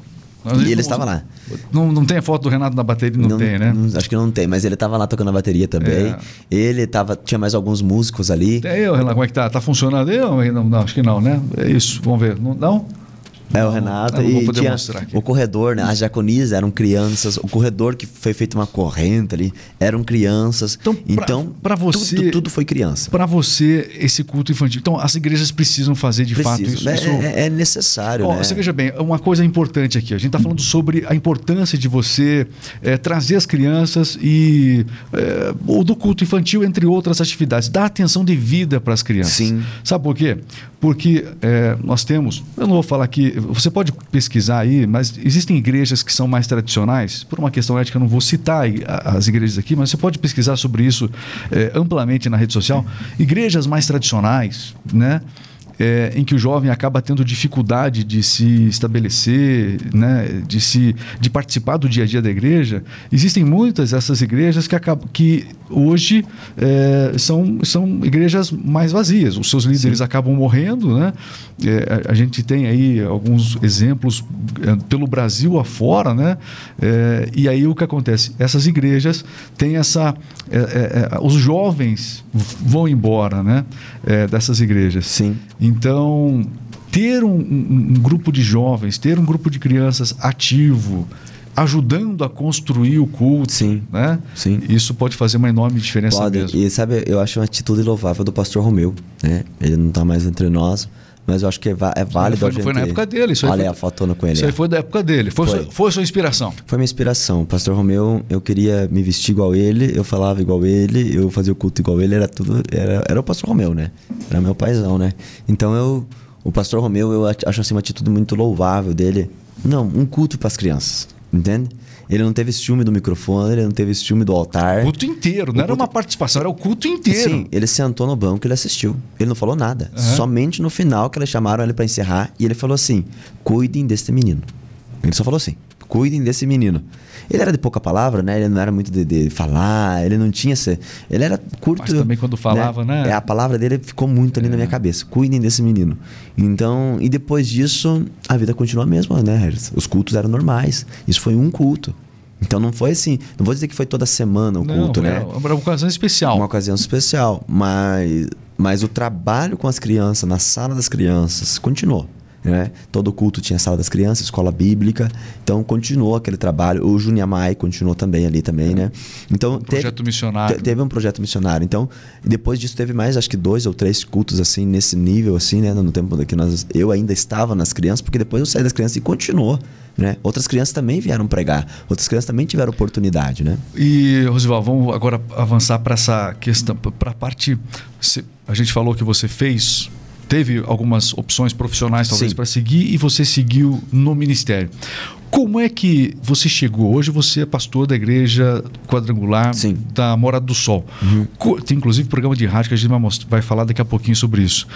E ele estava lá. Não, não tem a foto do Renato na bateria? Não, tem, né? não- acho que não tem, mas ele estava lá tocando a bateria também. É. Ele tava, tinha mais alguns músicos ali. É eu, Renato, como é que tá? Tá funcionando? Eu, não, não, acho que não, né? É isso, vamos ver. Não? não? É, o Renato vou e poder tinha mostrar aqui. o corredor, né? As diaconisas eram crianças. O corredor que foi feito uma corrente ali eram crianças. Então, Então, pra você- tudo, tudo foi criança. Para você, esse culto infantil. Então, as igrejas precisam fazer de fato Preciso. isso. É, isso- é- é necessário, Ó, né? Você veja bem, uma coisa importante aqui. A gente está falando sobre a importância de você eh, trazer as crianças e eh, o do culto infantil, entre outras atividades. Dar atenção devida para as crianças. Sim. Sabe por quê? Porque eh, nós temos, eu não vou falar aqui, você pode pesquisar aí, mas existem igrejas que são mais tradicionais. Por uma questão ética, eu não vou citar as igrejas aqui, mas você pode pesquisar sobre isso eh, amplamente na rede social. Igrejas mais tradicionais, né? é, em que o jovem acaba tendo dificuldade de se estabelecer, né, de se de participar do dia a dia da igreja, existem muitas dessas igrejas que acabam que hoje é, são, são igrejas mais vazias. Os seus líderes acabam morrendo, né? É, a, a gente tem aí alguns exemplos é, pelo Brasil afora, né? É, e aí o que acontece? Essas igrejas têm essa, é, é, os jovens vão embora, né? Dessas igrejas. Sim. Então, ter um, um- um grupo de jovens, ter um grupo de crianças ativo, ajudando a construir o culto, Sim, né? sim. Isso pode fazer uma enorme diferença Pode. mesmo. E sabe, eu acho uma atitude louvável do pastor Romeu, né? Ele não está mais entre nós, mas eu acho que é, é válido foi- gente... foi na época dele, isso aí Olha foi- a fotona com ele. Isso aí foi da época dele. Foi, Foi. Sua, foi sua inspiração. Foi minha inspiração. O pastor Romeu, eu queria me vestir igual ele, eu falava igual ele, eu fazia o culto igual ele, era tudo. Era, era o pastor Romeu, né? Era meu paizão, né? Então eu. O pastor Romeu, eu ach- acho assim uma atitude muito louvável dele. Não, um culto para as crianças, entende? Ele não teve ciúme do microfone, ele não teve ciúme do altar. O culto inteiro, não era culto- uma participação, era o culto inteiro. Sim, ele sentou no banco e ele assistiu. Ele não falou nada. Aham. Somente no final que eles chamaram ele para encerrar e ele falou assim: cuidem desse menino. Ele só falou assim: cuidem desse menino. Ele era de pouca palavra, né? Ele não era muito de, de falar, ele não tinha esse. Ele era curto. Mas também quando falava, né? É, a palavra dele ficou muito ali na minha cabeça. Cuidem desse menino. Então, e depois disso, a vida continua a mesma, né? Os cultos eram normais. Isso foi um culto. Então não foi assim. Não vou dizer que foi toda semana o Não, culto, né? era uma ocasião especial. uma ocasião especial, mas, mas o trabalho com as crianças, na sala das crianças, continuou. Né? Todo culto tinha sala das crianças, escola bíblica, então continuou aquele trabalho. O Juniamai continuou também ali também, né? Então Um projeto missionário. te- teve um projeto missionário. Então depois disso teve mais, acho que dois ou três cultos assim nesse nível assim, né? No tempo que nós, eu ainda estava nas crianças, porque depois eu saí das crianças e continuou. Né? Outras crianças também vieram pregar, outras crianças também tiveram oportunidade, né? E, Rosival, vamos agora avançar para essa questão, para a parte. A gente falou que você fez, teve algumas opções profissionais talvez para seguir e você seguiu no ministério. Como é que você chegou? Hoje você é pastor da igreja quadrangular Sim. da Morada do Sol. Co- Tem inclusive programa de rádio que a gente vai, falar daqui a pouquinho sobre isso.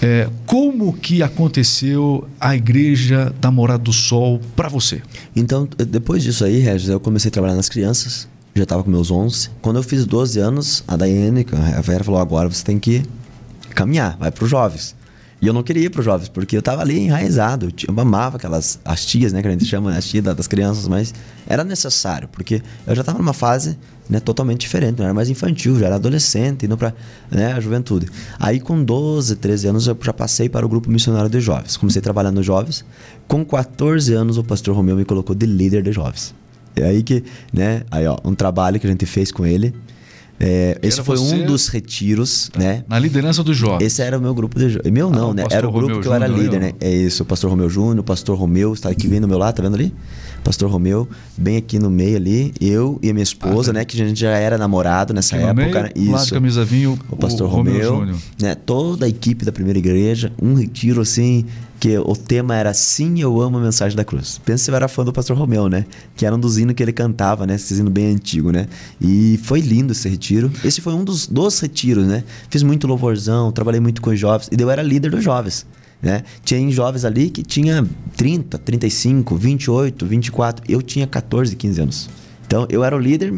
É, como que aconteceu a igreja da Morada do Sol para você? Então, depois disso aí, Regis, eu comecei a trabalhar nas crianças. Já estava com meus 11. Quando eu fiz 12 anos, a Daiane, a Vera falou: agora você tem que caminhar, vai para os jovens. E eu não queria ir para os jovens, porque eu estava ali enraizado. Eu, amava aquelas as tias, né, que a gente chama as tias da- das crianças, mas era necessário, porque eu já estava numa fase né, totalmente diferente, não era mais infantil, já era adolescente, indo para né, a juventude. Aí com 12, 13 anos eu já passei para o grupo missionário de jovens. Comecei a trabalhar nos jovens. Com 14 anos o pastor Romeu me colocou de líder de jovens. É aí que, né, aí ó, um trabalho que a gente fez com ele. É, esse era foi um dos retiros, né? Na liderança dos jovens. Esse era o meu grupo de jovens. Meu Ah, não, o né? Era o grupo Romeu que eu era Júnior, líder, eu- né? É isso, o pastor Romeu Júnior, o pastor Romeu, está aqui vindo do meu lado, tá vendo ali? Pastor Romeu, bem aqui no meio ali, eu e a minha esposa, né? Que a gente já era namorado nessa Aqui época, meio, né? do Isso. camisa vinho, O pastor Romeu Romeu, Júnior. né? Toda a equipe da primeira igreja, um retiro assim que o tema era Sim, eu amo a mensagem da cruz. Pensa se eu era fã do pastor Romeu, né? Que era um dos hinos que ele cantava, né? Esse hino bem antigo, né? E foi lindo esse retiro. Esse foi um dos, dos retiros, né? Fiz muito louvorzão, trabalhei muito com jovens. E eu era líder dos jovens. Né? Tinha jovens ali que tinha 30, 35, 28, 24. Eu tinha 14, 15 anos. Então eu era o líder,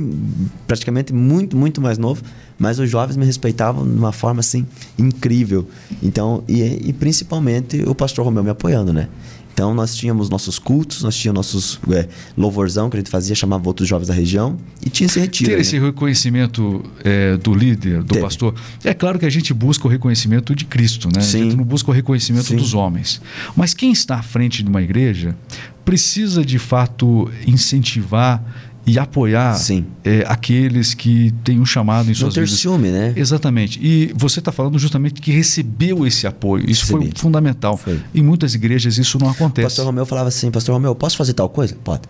praticamente muito, muito mais novo, mas os jovens me respeitavam de uma forma assim incrível. Então, e, e principalmente o pastor Romeu me apoiando, né? Então nós tínhamos nossos cultos, nós tínhamos nossos é, louvorzão que a gente fazia, chamava outros jovens da região e tinha esse retiro. Ter né? esse reconhecimento é, do líder, do Teve. pastor. É claro que a gente busca o reconhecimento de Cristo, né? Sim. A gente não busca o reconhecimento Sim. dos homens. Mas quem está à frente de uma igreja precisa de fato incentivar e apoiar é, aqueles que têm um chamado em suas Não ter vidas. ciúme, né? Exatamente. E você está falando justamente que recebeu esse apoio. Isso Recebi. foi fundamental. Foi. Em muitas igrejas isso não acontece. Pastor Romeu falava assim, Pastor Romeu, posso fazer tal coisa? Pode.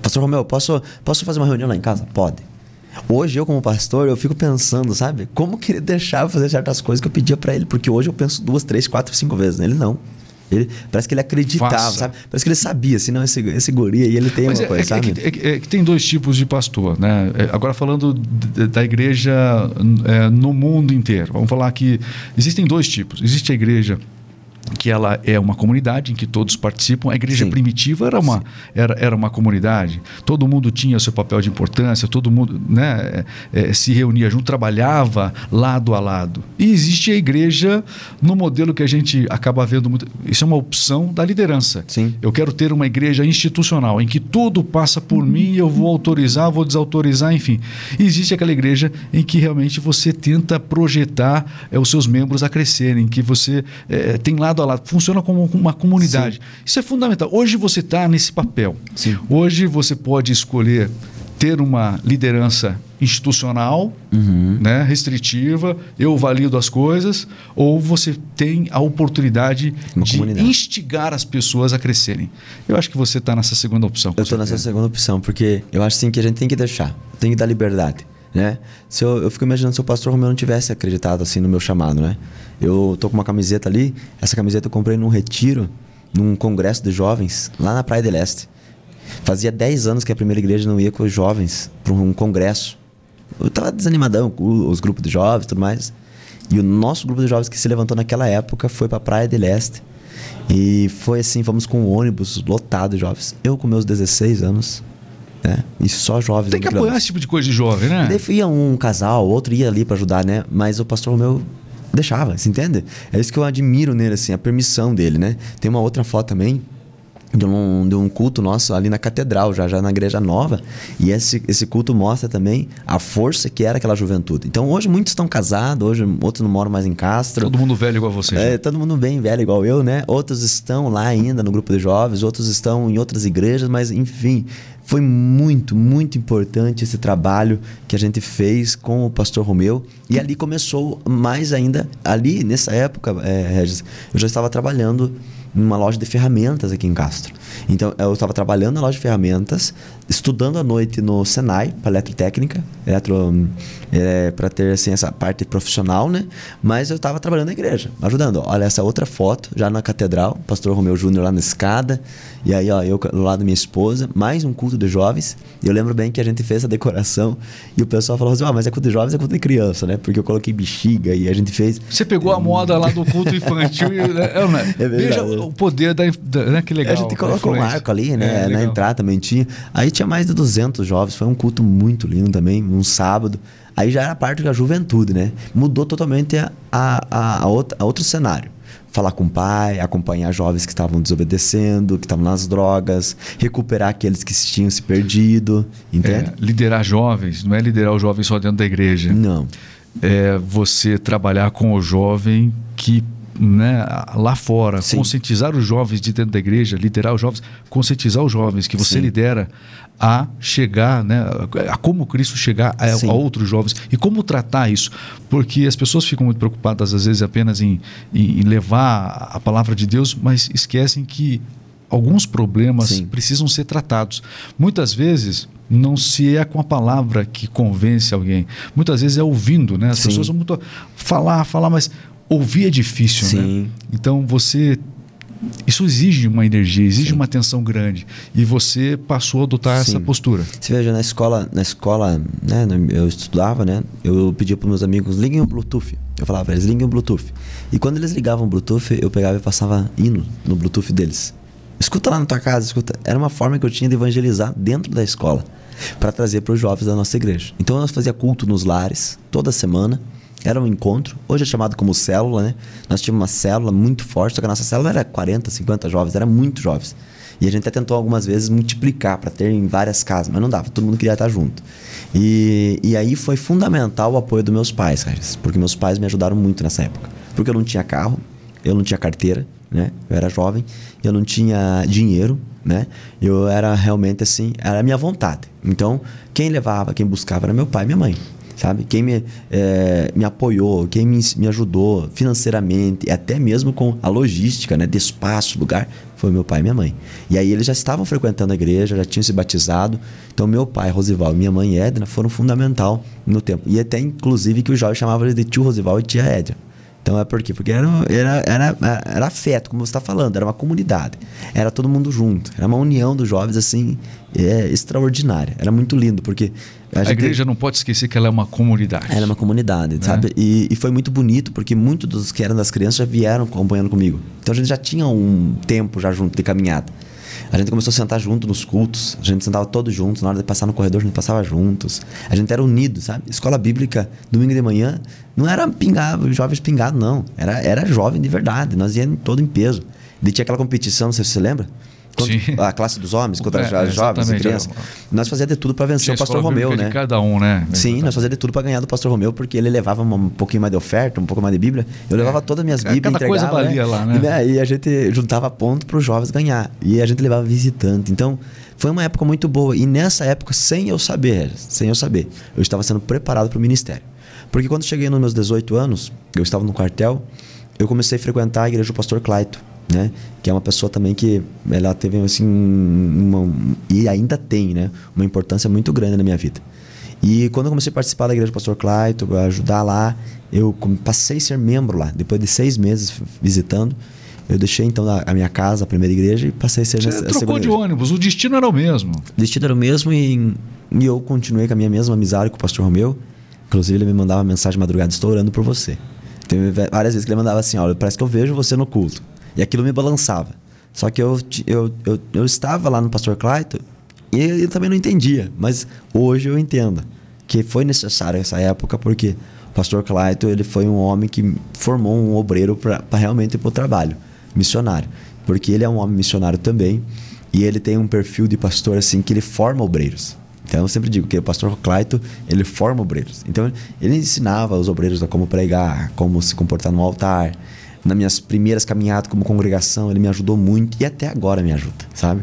Pastor Romeu, posso, posso fazer uma reunião lá em casa? Pode. Hoje eu como pastor, eu fico pensando, sabe? Como que ele deixava fazer certas coisas que eu pedia para ele? Porque hoje eu penso duas, três, quatro, cinco vezes. Ele não. Ele, parece que ele acreditava, Faça. sabe? Parece que ele sabia, assim, não, esse, esse guri aí, ele tem Mas uma é, coisa, é, sabe? É que, é, que, tem dois tipos de pastor, né? É, agora falando da igreja é, no mundo inteiro. Vamos falar que existem dois tipos. Existe a igreja que ela é uma comunidade em que todos participam. A igreja Sim. primitiva era uma, era, era uma comunidade, todo mundo tinha seu papel de importância, todo mundo né, é, se reunia junto, trabalhava lado a lado. E existe a igreja no modelo que a gente acaba vendo muito. Isso é uma opção da liderança. Sim. Eu quero ter uma igreja institucional em que tudo passa por mim, eu vou autorizar, vou desautorizar, enfim. E existe aquela igreja em que realmente você tenta projetar é, os seus membros a crescerem, que você é, tem lado lado a lado, funciona como uma comunidade. Sim. Isso é fundamental. Hoje você está nesse papel. Sim. Hoje você pode escolher ter uma liderança institucional, uhum. né, restritiva, eu valido as coisas, ou você tem a oportunidade uma de comunidade. instigar as pessoas a crescerem. Eu acho que você está nessa segunda opção. Eu estou nessa segunda opção, porque eu acho sim que a gente tem que deixar, tem que dar liberdade. Né? Se eu, eu fico imaginando se o pastor Romeu não tivesse acreditado assim no meu chamado, né? Eu tô com uma camiseta ali, essa camiseta eu comprei num retiro, num congresso de jovens, lá na Praia del Este. Fazia 10 anos que a primeira igreja não ia com os jovens para um congresso. Eu tava desanimadão com os grupos de jovens e tudo mais. E o nosso grupo de jovens que se levantou naquela época foi para a Praia del Este. E foi assim, fomos com um ônibus lotado de jovens. Eu com meus 16 anos, né? E só jovens. Tem que apoiar esse tipo de coisa de jovem, né? Daí ia um casal, outro ia ali para ajudar, né? Mas o pastor meu deixava, você entende? É isso que eu admiro nele, assim, a permissão dele, né? Tem uma outra foto também de um, de um culto nosso ali na catedral, já, já na igreja nova. E esse, esse culto mostra também a força que era aquela juventude. Então hoje muitos estão casados, hoje outros não moram mais em Castro. Todo mundo velho igual você. É, todo mundo bem velho igual eu, né? Outros estão lá ainda no grupo de jovens, outros estão em outras igrejas, mas enfim, foi muito, muito importante esse trabalho que a gente fez com o pastor Romeu. E ali começou mais ainda, ali nessa época, é, Regis, eu já estava trabalhando numa loja de ferramentas aqui em Castro. Então, eu estava trabalhando na loja de ferramentas, estudando à noite no Senai, para eletrotécnica, eletro, é, para ter assim, essa parte profissional, né? Mas eu estava trabalhando na igreja, ajudando. Olha essa outra foto, já na catedral, pastor Romeu Júnior lá na escada, e aí, ó, eu do lado da minha esposa, mais um culto de jovens. E eu lembro bem que a gente fez a decoração e o pessoal falou assim: ah, mas é culto de jovens, é culto de criança, né? Porque eu coloquei bexiga e a gente fez. Você pegou a moda lá do culto infantil, né? É, é <laughs> Veja o poder da, da né? Que legal. A gente colocou um arco ali, né? É, na entrada também tinha. Aí tinha mais de 200 jovens, foi um culto muito lindo também, um sábado. Aí já era parte da juventude, né? Mudou totalmente a, a, a, outra, a outro cenário falar com o pai, acompanhar jovens que estavam desobedecendo, que estavam nas drogas, recuperar aqueles que tinham se perdido, entende? É, liderar jovens, não é liderar o jovem só dentro da igreja. Não. É você trabalhar com o jovem que né, lá fora, Sim. conscientizar os jovens de dentro da igreja, liderar os jovens, conscientizar os jovens que você Sim. lidera a chegar, né, a como Cristo chegar a, a, outros jovens e como tratar isso, porque as pessoas ficam muito preocupadas às vezes apenas em, em, levar a palavra de Deus, mas esquecem que alguns problemas Sim. precisam ser tratados. Muitas vezes não se é com a palavra que convence alguém. Muitas vezes é ouvindo, né? As Sim. pessoas vão muito falar, falar, mas ouvir é difícil, né? Então você isso exige uma energia, exige Sim. uma atenção grande. E você passou a adotar Sim. essa postura. Você veja, na escola, na escola, né, eu estudava, né? Eu pedia para meus amigos, liguem o Bluetooth. Eu falava para eles, liguem o Bluetooth. E quando eles ligavam o Bluetooth, eu pegava e passava hino no Bluetooth deles. Escuta lá na tua casa, escuta. Era uma forma que eu tinha de evangelizar dentro da escola para trazer para os jovens da nossa igreja. Então nós fazia culto nos lares toda semana. Era um encontro, hoje é chamado como célula, né? Nós tínhamos uma célula muito forte, só que a nossa célula era 40, 50 jovens, era muito jovens. E a gente até tentou algumas vezes multiplicar para ter em várias casas, mas não dava, todo mundo queria estar junto. E, e aí foi fundamental o apoio dos meus pais, porque meus pais me ajudaram muito nessa época. Porque eu não tinha carro, eu não tinha carteira, né? Eu era jovem, eu não tinha dinheiro, né? Eu era realmente assim, era a minha vontade. Então, quem levava, quem buscava era meu pai e minha mãe, sabe? Quem me, é, me apoiou, quem me, me ajudou financeiramente, até mesmo com a logística, né? De espaço, lugar, foi meu pai e minha mãe. E aí eles já estavam frequentando a igreja, já tinham se batizado. Então, meu pai, Rosival, minha mãe, Edna, foram fundamental no tempo. E até, inclusive, que o jovem chamava de tio Rosival e tia Edna. Então é por quê? Porque era, era, era, era afeto, como você está falando, era uma comunidade. Era todo mundo junto. Era uma união dos jovens, assim, é, extraordinária. Era muito lindo, porque. A, a gente, igreja não pode esquecer que ela é uma comunidade. Ela é uma comunidade, né? sabe? E, e, foi muito bonito, porque muitos dos que eram das crianças já vieram acompanhando comigo. Então a gente já tinha um tempo já junto de caminhada. A gente começou a sentar junto nos cultos. A gente sentava todos juntos. Na hora de passar no corredor, a gente passava juntos. A gente era unido, sabe? Escola bíblica, domingo de manhã, não era pingado, jovens pingados, não. Era, era jovem de verdade. Nós íamos todo em peso. E tinha aquela competição, não sei se você lembra a classe dos homens, contra é, as jovens e crianças. Nós fazíamos de tudo para vencer o pastor Romeu, né? cada um, né? Sim, nós fazíamos de tudo para ganhar do pastor Romeu, porque ele levava um pouquinho mais de oferta, um pouco mais de Bíblia. Eu levava é. todas as minhas é, Bíblias, entregava, coisa valia né? lá, né? E, né? e a gente juntava ponto para os jovens ganhar. E a gente levava visitante. Então, foi uma época muito boa. E nessa época, sem eu saber, sem eu saber, eu estava sendo preparado para o ministério. Porque quando cheguei nos meus 18 anos, eu estava no quartel, eu comecei a frequentar a igreja do pastor Claito né? Que é uma pessoa também que ela teve assim uma, e ainda tem, né? Uma importância muito grande na minha vida. E quando eu comecei a participar da igreja do Pastor Clayton, ajudar lá, eu passei a ser membro lá. Depois de seis meses visitando, eu deixei então a, minha casa, a primeira igreja, e passei a ser Você trocou de igreja. ônibus, o destino era o mesmo. O destino era o mesmo e, e eu continuei com a minha mesma amizade com o pastor Romeu. Inclusive, ele me mandava mensagem de madrugada: Estou orando por você. Teve várias vezes que ele mandava assim: Olha, parece que eu vejo você no culto. E aquilo me balançava. Só que eu, eu, eu, eu estava lá no Pastor Clayton e eu também não entendia. Mas hoje eu entendo que foi necessário essa época porque o Pastor Clayton ele foi um homem que formou um obreiro para realmente ir para o trabalho missionário. Porque ele é um homem missionário também e ele tem um perfil de pastor assim que ele forma obreiros. Então eu sempre digo que o pastor Clayton, ele forma obreiros. Então ele ensinava os obreiros a como pregar, como se comportar no altar, nas minhas primeiras caminhadas como congregação, ele me ajudou muito e até agora me ajuda, sabe?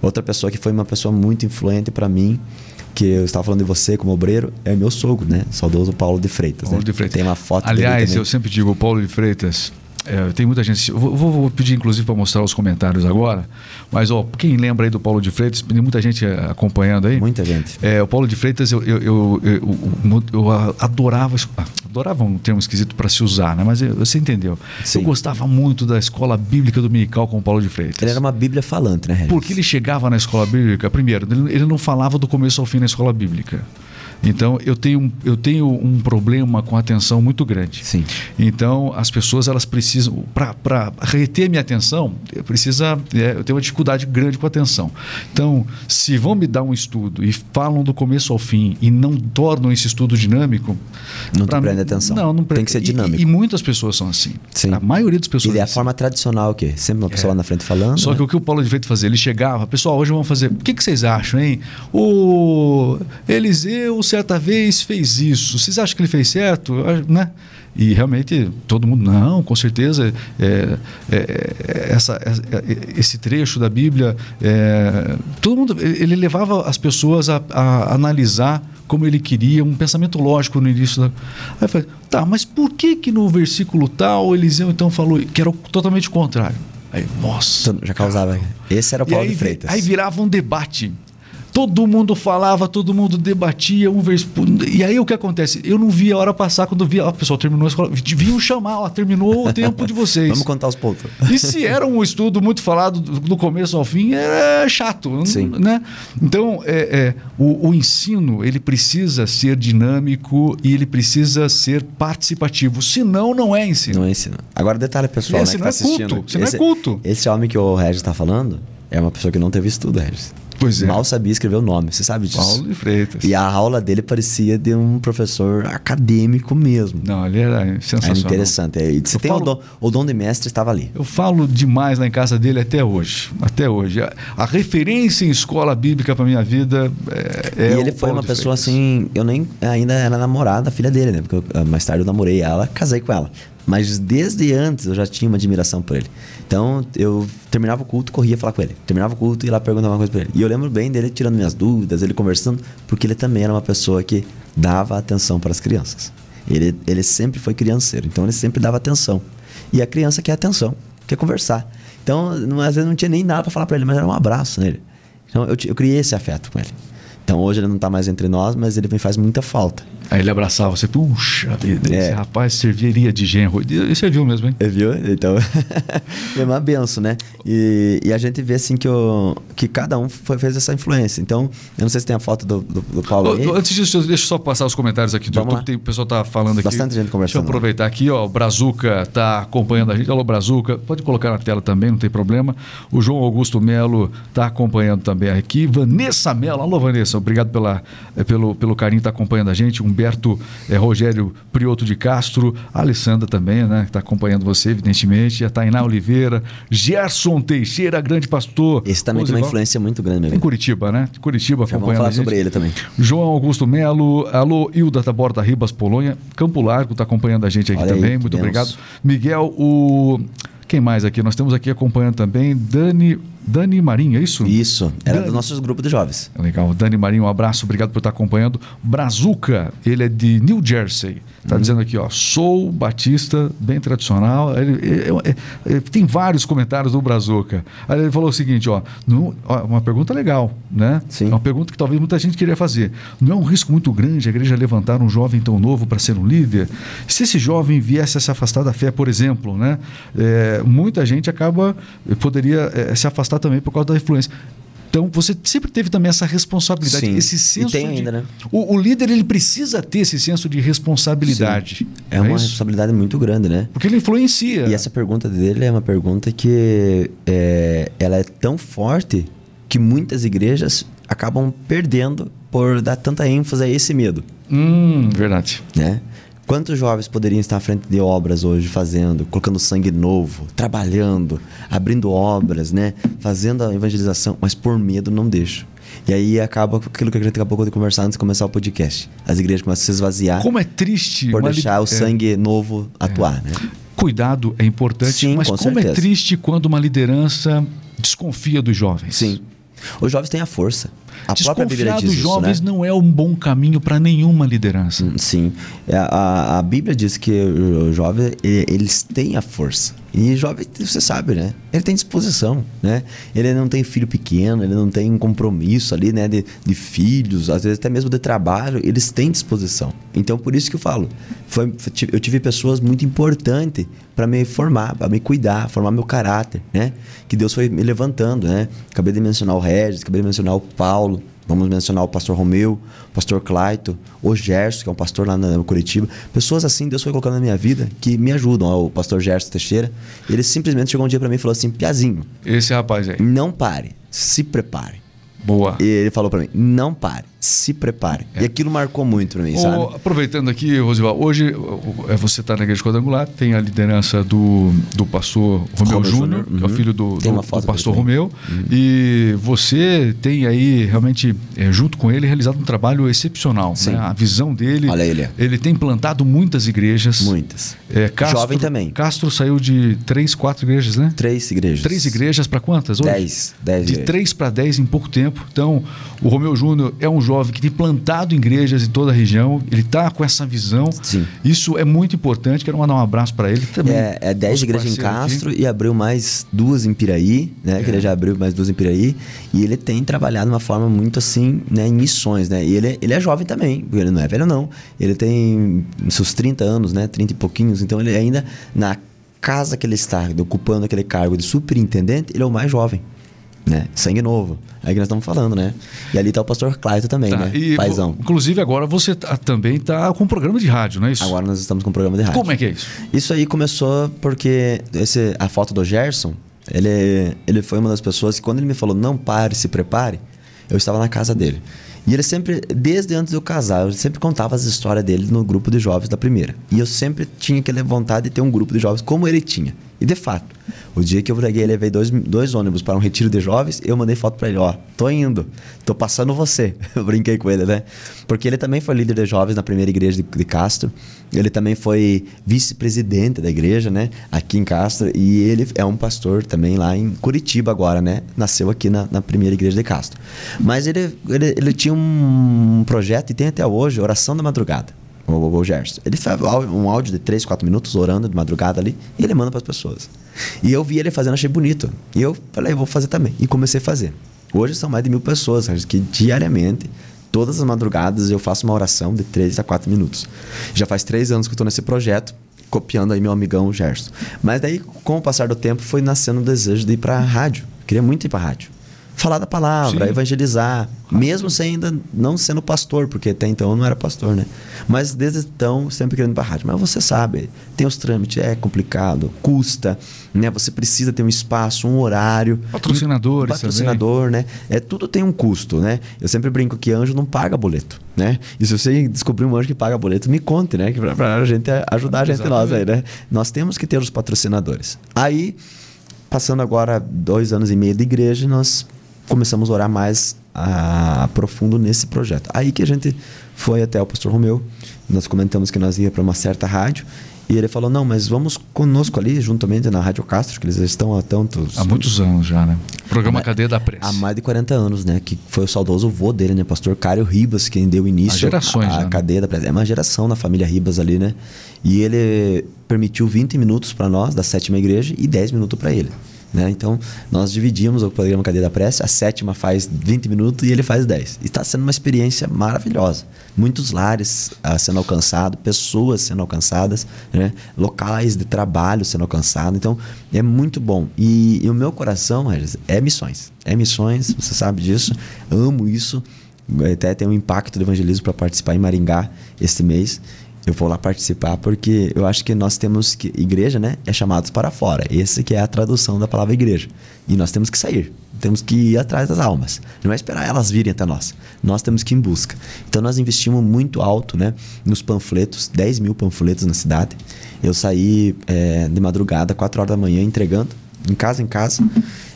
Outra pessoa que foi uma pessoa muito influente para mim, que eu estava falando de você como obreiro, é meu sogro, né? Saudoso Paulo de Freitas. Paulo né? de Freitas. Tem uma foto Aliás, eu sempre digo, o Paulo de Freitas, é, tem muita gente. Vou, vou pedir, inclusive, para mostrar os comentários agora. Mas, ó, quem lembra aí do Paulo de Freitas, tem muita gente é, acompanhando aí. Muita gente. É, o Paulo de Freitas, eu, eu, eu, eu, eu adorava. Adorava um termo esquisito para se usar, né? Mas você entendeu. Sim. Eu gostava muito da escola bíblica dominical com o Paulo de Freitas. Ele era uma Bíblia falante, né, Regis? Porque ele chegava na escola bíblica, primeiro, ele não falava do começo ao fim na escola bíblica. Então eu tenho, eu tenho um problema com a atenção muito grande. Sim. Então as pessoas elas precisam para reter minha atenção, eu precisa é, eu tenho uma dificuldade grande com a atenção. Então se vão me dar um estudo e falam do começo ao fim e não tornam esse estudo dinâmico, não te prende atenção. Não, não tem que ser dinâmico. E, e, muitas pessoas são assim. Sim. A maioria das pessoas. E é a assim. forma tradicional o quê? Sempre uma pessoa é. lá na frente falando. Só né? que o que o Paulo de Feito fazia, ele chegava, pessoal, hoje vamos fazer. O que, que vocês acham, hein? O Eliseu certa vez fez isso. Vocês acham que ele fez certo? Né? E realmente todo mundo, não, com certeza, é, é, é essa, é, esse trecho da Bíblia, é, todo mundo, ele levava as pessoas a, a, analisar como ele queria, um pensamento lógico no início da. Aí eu falei, tá, mas por que que no versículo tal Eliseu então falou que era totalmente o contrário? Aí, nossa. Já causava. Esse era o Paulo aí, de Freitas. Aí virava um debate Todo mundo falava, todo mundo debatia, um vez. E aí o que acontece? Eu não via a hora passar quando via, ó, o pessoal terminou a escola, vinham chamar, ó, terminou o tempo de vocês. Vamos contar os pontos. E se era um estudo muito falado do começo ao fim, era chato, Sim. né? Então, é, é, o, o ensino, ele precisa ser dinâmico e ele precisa ser participativo, senão não é ensino. Não é ensino. Agora, detalhe pessoal, Esse né, que não tá é culto, assistindo. esse não é esse, culto. Esse homem que o Regis tá falando é uma pessoa que não teve estudo, Regis. Pois é. Mal sabia escrever o nome, você sabe disso. Paulo de Freitas. E a aula dele parecia de um professor acadêmico mesmo. Não, ele era Era sensacional. interessante. É, Você Eu tem falo- o, dom, o dom de mestre estava ali. Eu falo demais lá em casa dele até hoje. Até hoje. A, a referência em escola bíblica para minha vida é, é e ele foi uma pessoa Freitas. assim, eu nem ainda era namorada da filha dele, né? Porque eu, ah, mais tarde eu namorei ela, casei com ela. Mas desde antes eu já tinha uma admiração por ele. Então eu terminava o culto, corria falar com ele. Terminava o culto e lá perguntar uma coisa pra ele. E eu lembro bem dele tirando minhas dúvidas, ele conversando, porque ele também era uma pessoa que dava atenção para as crianças. Ele, ele sempre foi crianceiro, então ele sempre dava atenção. E a criança quer atenção, quer conversar. Então, não- às vezes não tinha nem nada para falar para ele, mas era um abraço nele. Então eu, eu criei esse afeto com ele. Então hoje ele não tá mais entre nós, mas ele me faz muita falta. Aí ele abraçava você, puxa vida, É. esse rapaz serviria de genro. E serviu mesmo, hein? É, Viu? Então, <laughs> é uma benção, né? E, e a gente vê assim que, o, que cada um foi- fez essa influência. Então, eu não sei se tem a foto do, do, do Paulo aí. Antes disso, deixa eu só passar os comentários aqui do Vamos YouTube. Tem, o pessoal tá falando aqui. Bastante gente conversando. Deixa eu aproveitar aqui, ó. O Brazuca tá acompanhando a gente. Alô, Brazuca. Pode colocar na tela também, não tem problema. O João Augusto Melo tá acompanhando também aqui. Vanessa Melo. Alô, Vanessa. Obrigado pela, eh, pelo, pelo carinho, tá acompanhando a gente. Humberto eh, Rogério Prioto de Castro. A Alessandra também, né? Que tá acompanhando você, evidentemente. A Tainá Oliveira. Gerson Teixeira, grande pastor. Esse também tem uma influência muito grande, meu Em. Curitiba, né? Curitiba Já vamos acompanhando falar a gente. sobre ele também. João Augusto Melo, alô, Hilda Taborda Ribas, Polônia, Campo Largo está acompanhando a gente aqui Olha aí, também, que muito obrigado. Miguel, o. Quem mais aqui? Nós temos aqui acompanhando também Dani, Dani Marinho, é isso? Isso, era Dani. do nosso grupo de jovens. Legal. Dani Marinho, um abraço, obrigado por estar acompanhando. Brazuca, ele é de New Jersey. Está dizendo aqui, ó, sou batista, bem tradicional. Ele, é- é- é- tem vários comentários do Brazuca. Aí ele falou o seguinte, ó, não- ó, uma pergunta legal, né? Sim. É uma pergunta que talvez muita gente queria fazer. Não é um risco muito grande a igreja levantar um jovem tão novo para ser um líder? Se esse jovem viesse a se afastar da fé, por exemplo, né? É, muita gente acaba, poderia é, se afastar também por causa da influência. Então, você sempre teve também essa responsabilidade, Sim. esse E senso tem de... ainda, né? O, o líder, ele precisa ter esse senso de responsabilidade. É uma isso? responsabilidade muito grande, né? Porque ele influencia. E essa pergunta dele é uma pergunta que é, ela é tão forte que muitas igrejas acabam perdendo por dar tanta ênfase a esse medo, Hum, verdade. né? Quantos jovens poderiam estar à frente de obras hoje fazendo, colocando sangue novo, trabalhando, abrindo obras, né? Fazendo a evangelização, mas por medo não deixam. E aí acaba com aquilo que a gente acabou de conversar antes de começar o podcast. As igrejas começam a se esvaziar Como é triste... por uma li- deixar o é, sangue novo atuar, né? Cuidado é importante, Sim, mas com como é certeza. triste quando uma liderança desconfia dos jovens. Sim. Os jovens têm a força. A própria Bíblia diz dos isso, jovens né? não é um bom caminho para nenhuma liderança. Hum, Sim. É, A, a Bíblia diz que os jovens, e- eles têm a força. E jovem, você sabe, né? Ele tem disposição, né? Ele não tem filho pequeno, ele não tem um compromisso ali, né? De, de filhos, às vezes até mesmo de trabalho, eles têm disposição. Então, por isso que eu falo. Foi- eu tive pessoas muito importantes para me formar, para me cuidar, formar meu caráter, né? Que Deus foi me levantando, né? Acabei de mencionar o Regis, acabei de mencionar o Paulo, Vamos mencionar o pastor Romeu, o pastor Claito, o Gerson, que é um pastor lá na Curitiba. Pessoas assim Deus foi colocando na minha vida que me ajudam. O pastor Gerson Teixeira, ele simplesmente chegou um dia para mim e falou assim: Piazinho, Esse rapaz aí. não pare, se prepare. Boa. E ele falou para mim: não pare, se prepare. E aquilo marcou muito para mim? Ô, aproveitando aqui, Rosival, hoje o- o- é você está na Igreja Quadrangular, tem a liderança do, do pastor Romeu Júnior, Júnior, que é o uhum. filho do, do- do pastor. Romeu, e você tem aí realmente, é, junto com ele, realizado um trabalho excepcional. Sim. né? A visão dele. Olha ele. Ele tem plantado muitas igrejas. Muitas. É, Castro, Jovem também. Castro saiu de três, quatro igrejas, né? Três igrejas. Três igrejas para quantas hoje? Dez. Dez De igrejas. três para dez em pouco tempo. tempo. Então, o Romeu Júnior é um jovem que tem plantado igrejas em toda a região. Ele está com essa visão. Sim. Isso é muito importante. Quero mandar um abraço para ele também. É, é 10 igrejas em Castro aqui. e abriu mais duas em Piraí, né? É. Que ele já abriu mais duas em Piraí. E ele tem trabalhado de uma forma muito assim, né? Em missões, né? E ele, ele é jovem também. Ele não é velho, não. Ele tem seus 30 anos, né? 30 e pouquinhos. Então, ele ainda na casa que ele está ocupando aquele cargo de superintendente, ele é o mais jovem. Né? Sangue novo. Aí que nós estamos falando, né? E ali está o pastor Claito também, tá. né? E, Paizão. Inclusive, agora você tá, também está com um programa de rádio, não é isso? Agora nós estamos com um programa de rádio. Como é que é isso? Isso aí começou porque esse, a foto do Gerson, ele, ele foi uma das pessoas que quando ele me falou, não pare, se prepare, eu estava na casa dele. E ele sempre, desde antes de eu casar, eu sempre contava as histórias dele no grupo de jovens da primeira. E eu sempre tinha aquela vontade de ter um grupo de jovens como ele tinha. E de fato, o dia que eu preguei, levei dois, dois ônibus para um retiro de jovens, eu mandei foto para ele, ó, tô indo, tô passando você. <laughs> Eu brinquei com ele, né? Porque ele também foi líder de jovens na primeira igreja de, de Castro. Ele também foi vice-presidente da igreja, né? Aqui em Castro. E ele é um pastor também lá em Curitiba agora, né? Nasceu aqui na, na primeira igreja de Castro. Mas ele, ele, ele tinha um projeto, e tem até hoje, Oração da Madrugada o, Gerson. Ele faz um áudio de 3, 4 minutos orando de madrugada ali e ele manda para as pessoas. E eu vi ele fazendo, achei bonito. E eu falei, eu vou fazer também. E comecei a fazer. Hoje são mais de mil pessoas, que diariamente, todas as madrugadas, eu faço uma oração de 3 a 4 minutos. Já faz três anos que eu estou nesse projeto, copiando aí meu amigão Gerson. Mas daí, com o passar do tempo, foi nascendo o desejo de ir para a rádio. Eu queria muito ir para a rádio falar da palavra, Sim. evangelizar, mesmo sem ainda não sendo pastor, porque até então eu não era pastor, né? Mas desde então sempre querendo para rádio. Mas você sabe, tem os trâmites, é complicado, custa, né? Você precisa ter um espaço, um horário, patrocinadores, um patrocinador, também. né? É tudo tem um custo, né? Eu sempre brinco que anjo não paga boleto, né? E se você descobrir um anjo que paga boleto, me conte, né? Que para a gente ajudar a gente Exatamente. nós aí, né? Nós temos que ter os patrocinadores. Aí passando agora dois anos e meio de igreja, nós começamos a orar mais a, profundo nesse projeto. Aí que a gente foi até o pastor Romeu, nós comentamos que nós ia para uma certa rádio e ele falou: "Não, mas vamos conosco ali juntamente na Rádio Castro, que eles estão há tantos há muitos anos já, né? Programa há, Cadeia da Pressa. Há mais de 40 anos, né, que foi o saudoso vô dele, né, pastor Cário Ribas, quem deu início gerações, à né? Cadeia da Pressa. É uma geração na família Ribas ali, né? E ele permitiu 20 minutos para nós da sétima igreja e 10 minutos para ele. Né? Então, nós dividimos o programa Cadeia da Prece, a sétima faz 20 minutos e ele faz 10. E está sendo uma experiência maravilhosa. Muitos lares uh, sendo alcançados, pessoas sendo alcançadas, né? locais de trabalho sendo alcançados. Então, é muito bom. E, e o meu coração, é missões. É missões, você sabe disso. Amo isso. Até tem um impacto do evangelismo para participar em Maringá este mês eu vou lá participar porque eu acho que nós temos que igreja, né, é chamados para fora. Esse que é a tradução da palavra igreja. E nós temos que sair, temos que ir atrás das almas. Não é esperar elas virem até nós. Nós temos que ir em busca. Então nós investimos muito alto, né, nos panfletos, 10 mil panfletos na cidade. Eu saí é, de madrugada, 4 horas da manhã, entregando, em casa em casa.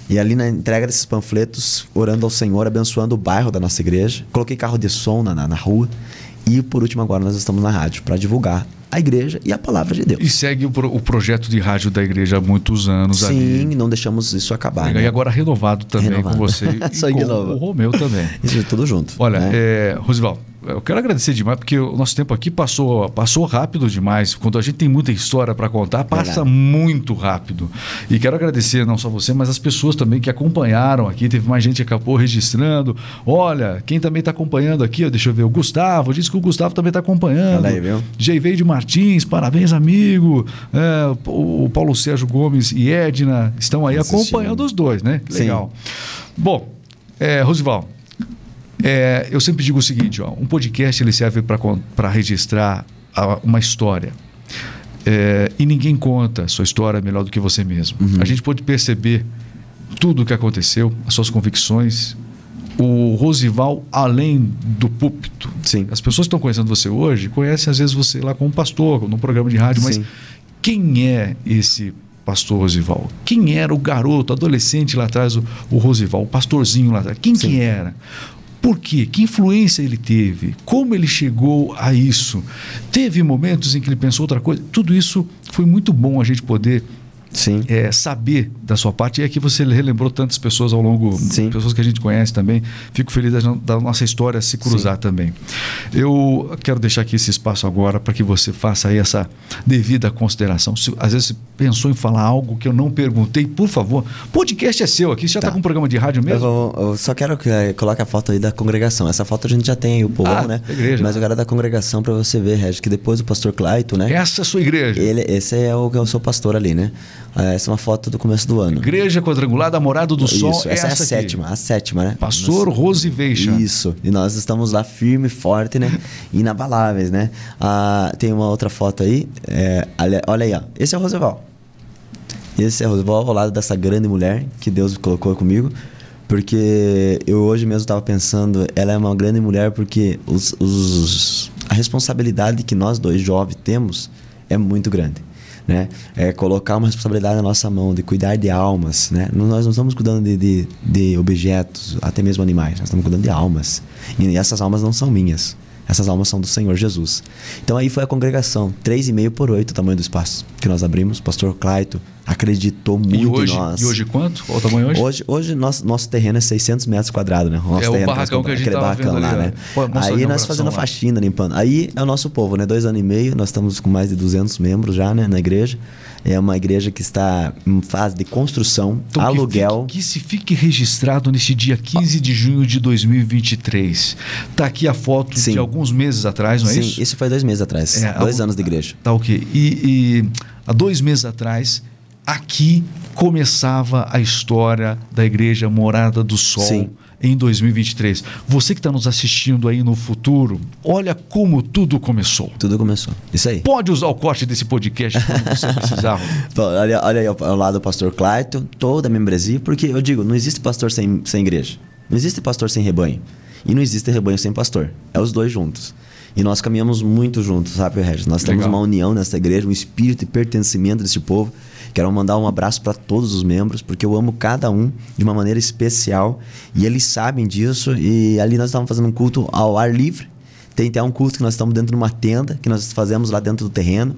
E ali na entrega desses panfletos, orando ao Senhor, abençoando o bairro da nossa igreja. Coloquei carro de som na, na, na rua. E por último, agora nós estamos na rádio para divulgar a igreja e a palavra de Deus. E segue o, pro, o projeto de rádio da igreja há muitos anos Sim, ali. não deixamos isso acabar. Né? E agora renovado também renovado. com você <laughs> e com novo. o Romeu também. <laughs> Isso tudo junto. Olha, né? é, Rosival, eu quero agradecer demais, porque o nosso tempo aqui passou, passou rápido demais. Quando a gente tem muita história para contar, passa Verdade. muito rápido. E quero agradecer não só você, mas as pessoas também que acompanharam aqui. Teve mais gente que acabou registrando. Olha, quem também está acompanhando aqui, deixa eu ver, o Gustavo, disse que o Gustavo também está acompanhando. Olha aí, viu? Geiveide Martins, parabéns, amigo. É, o Paulo Sérgio Gomes e Edna estão aí Assistindo. acompanhando os dois, né? Legal. Sim. Bom, é, Rosival, é, eu sempre digo o seguinte: ó, um podcast ele serve para registrar a, uma história. É, e ninguém conta a sua história melhor do que você mesmo. Uhum. A gente pode perceber tudo o que aconteceu, as suas convicções. O Rosival, além do púlpito. Sim. As pessoas que estão conhecendo você hoje conhecem às vezes você lá como pastor, num programa de rádio, mas Sim. quem é esse pastor Rosival? Quem era o garoto, adolescente lá atrás, o, o Rosival, o pastorzinho lá atrás? Quem Sim. que era? Por quê? Que influência ele teve? Como ele chegou a isso? Teve momentos em que ele pensou outra coisa? Tudo isso foi muito bom a gente poder Sim. é, saber da sua parte. E aqui você relembrou tantas pessoas ao longo, Sim. pessoas que a gente conhece também. Fico feliz da, da nossa história se cruzar também. Eu quero deixar aqui esse espaço agora para que você faça aí essa devida consideração. Se, às vezes você pensou em falar algo que eu não perguntei, por favor. Podcast é seu aqui. Você já está Tá. com um programa de rádio Eu, mesmo? vou- eu só quero que eh, coloque a foto aí da congregação. Essa foto a gente já tem aí, o povo, Ah, né? igreja. Mas eu quero da congregação para você ver, Regis, que depois o pastor Claito, né? Essa é a sua igreja. Ele, esse é o que eu sou pastor ali, né? Eh, Essa é uma foto do começo do ano. Igreja Quadrangular da Morada do Sol. Isso, essa, é a aqui. sétima, a sétima, né? Pastor Rose Veixa. Isso, e nós estamos lá firme, forte, né? <laughs> Inabaláveis, né? Ah, tem uma outra foto aí, é, olha, aí, ó. Esse é o Roosevelt. Esse é o Roosevelt ao lado dessa grande mulher que Deus colocou comigo. Porque eu hoje mesmo estava pensando, ela é uma grande mulher porque os, os- a responsabilidade que nós dois jovens temos é muito grande. Né? É colocar uma responsabilidade na nossa mão de cuidar de almas, né? Nós não estamos cuidando de, de, de objetos, até mesmo animais, nós estamos cuidando de almas. E essas almas não são minhas. Essas almas são do Senhor Jesus. Então aí foi a congregação, 3,5 por 8 o tamanho do espaço que nós abrimos. Pastor Claito acreditou muito E hoje, em nós. e hoje quanto? Qual o tamanho hoje? Hoje, hoje nosso, nosso terreno é 600 metros quadrados, né? Nosso É o barracão que a gente tava vendo lá, ali, né? Pô, Aí nós fazendo lá. faxina, limpando. Aí é o nosso povo, né? Dois anos e meio, nós estamos com mais de 200 membros já, né? Na igreja. É uma igreja que está em fase de construção, Então, que aluguel. fique- Que, se fique registrado neste dia 15 de junho de 2023. Tá aqui a foto Sim. de alguns meses atrás, não é Sim, isso? isso foi dois meses atrás. É, dois algo- anos de igreja. Tá ok. E, e há dois meses atrás, aqui começava a história da Igreja Morada do Sol. Sim. Em 2023. Você que está nos assistindo aí no futuro, olha como tudo começou. Tudo começou. Isso aí. Pode usar o corte desse podcast quando você precisar. <laughs> Olha, olha aí ao, ao lado do pastor Clayton, toda a membresia, porque eu digo, não existe pastor sem, sem igreja. Não existe pastor sem rebanho. E não existe rebanho sem pastor. É os dois juntos. E nós caminhamos muito juntos, sabe, Regis? Nós temos Legal. uma união nessa igreja, um espírito de pertencimento desse povo. Quero mandar um abraço para todos os membros, porque eu amo cada um de uma maneira especial. E eles sabem disso. E ali nós estávamos fazendo um culto ao ar livre. Tem até um culto que nós estamos dentro de uma tenda, que nós fazemos lá dentro do terreno,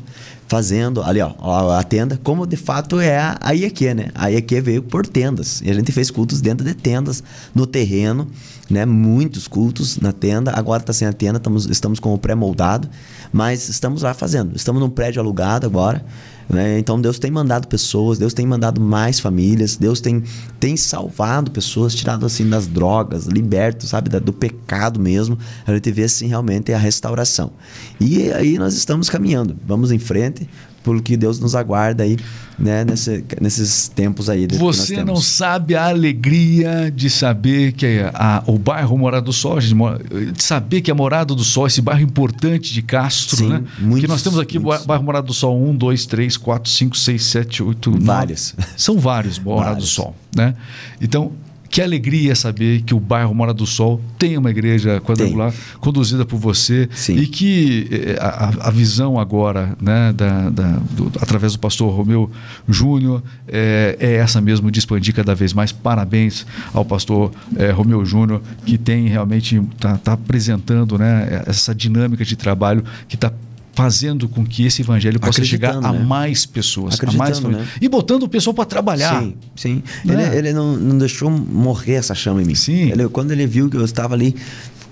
fazendo ali, ó, a, tenda, como de fato é a IEQ, né? A IEQ veio por tendas. E a gente fez cultos dentro de tendas, no terreno, né? Muitos cultos na tenda. Agora está sem a tenda, estamos, estamos com o pré-moldado, mas estamos lá fazendo. Estamos num prédio alugado agora. Né? Então Deus tem mandado pessoas, Deus tem mandado mais famílias, Deus tem, tem salvado pessoas, tirado assim das drogas, liberto, sabe, da- do pecado mesmo. A gente vê assim realmente a restauração. E aí nós estamos caminhando, vamos em frente, porque Deus nos aguarda aí, né, nesse- nesses tempos aí. que Você não sabe a alegria de saber que a- o bairro Morada do Sol, a de saber que a Morada do Sol, esse bairro importante de Castro, Sim, né? muitos, que nós temos aqui o muitos. bairro Morada do Sol 1, 2, 3, 4, 5, 6, 7, 8, 9. Vários. São vários Morada do. Sol, né? Então, que alegria saber que o bairro Morada do Sol tem uma igreja quadrangular conduzida por você Sim. e que eh, a, a- visão agora, né, da, da- do- através do pastor Romeu Júnior, eh, é, essa mesmo de expandir cada vez mais. Parabéns ao pastor eh, Romeu Júnior, que tem realmente, está apresentando né, essa dinâmica de trabalho que está fazendo com que esse evangelho possa chegar a né? mais pessoas, a mais né? E botando o pessoal para trabalhar. Sim, sim. Né? Ele, ele não, não deixou morrer essa chama em mim. Sim. Ele, quando ele viu que eu estava ali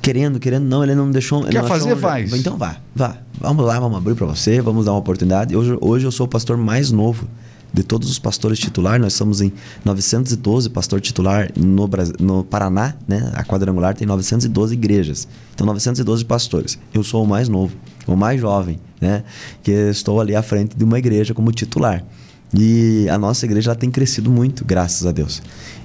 querendo, querendo, não, ele não deixou. ele Quer não fazer, achou- faz. Então vá, vá. Vamos lá, vamos abrir para você, vamos dar uma oportunidade. Hoje, hoje eu sou o pastor mais novo de todos os pastores titular. Nós somos em 912 pastor titular no, no Paraná, né? A quadrangular tem 912 igrejas. Então 912 pastores. Eu sou o mais novo, o mais jovem, né? Que estou ali à frente de uma igreja como titular. E a nossa igreja ela tem crescido muito, graças a Deus.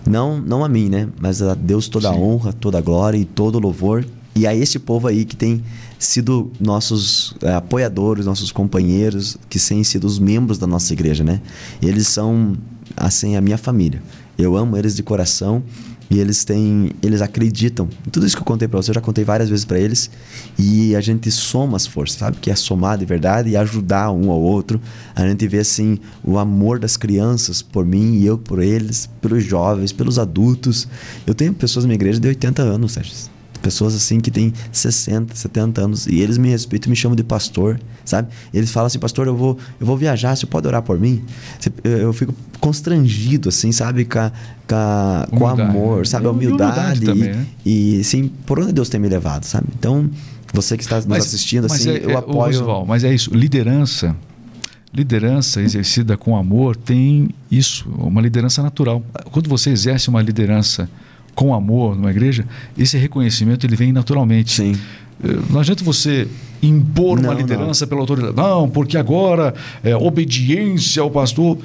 Não, não a mim, né? Mas a Deus toda a honra, toda a glória e todo o louvor. E a esse povo aí que tem sido nossos eh, apoiadores, nossos companheiros, que têm sido os membros da nossa igreja, né? Eles são, assim, a minha família. Eu amo eles de coração e eles têm, eles acreditam. Tudo isso que eu contei para você, eu já contei várias vezes para eles. E a gente soma as forças, sabe? Que é somar de verdade e ajudar um ao outro. A gente vê assim o amor das crianças por mim e eu por eles, pelos jovens, pelos adultos. Eu tenho pessoas na minha igreja de 80 anos, Sérgio. Pessoas assim que têm 60, 70 anos e eles me respeitam e me chamam de pastor, sabe? Eles falam assim, pastor, eu vou, eu vou viajar, você pode orar por mim? Eu fico constrangido, assim, sabe? Com, a, com, a, com amor, sabe? A humildade. humildade também, né? e, e, sim, por onde Deus tem me levado, sabe? Então, você que está nos mas, assistindo, assim, é, eu é, apoio. Oswald, mas é isso, liderança. Liderança exercida com amor tem isso, uma liderança natural. Quando você exerce uma liderança com amor numa igreja, esse reconhecimento ele vem naturalmente. Sim. Eh, não adianta você impor não, uma liderança não. pela autoridade. Não, porque agora é obediência ao pastor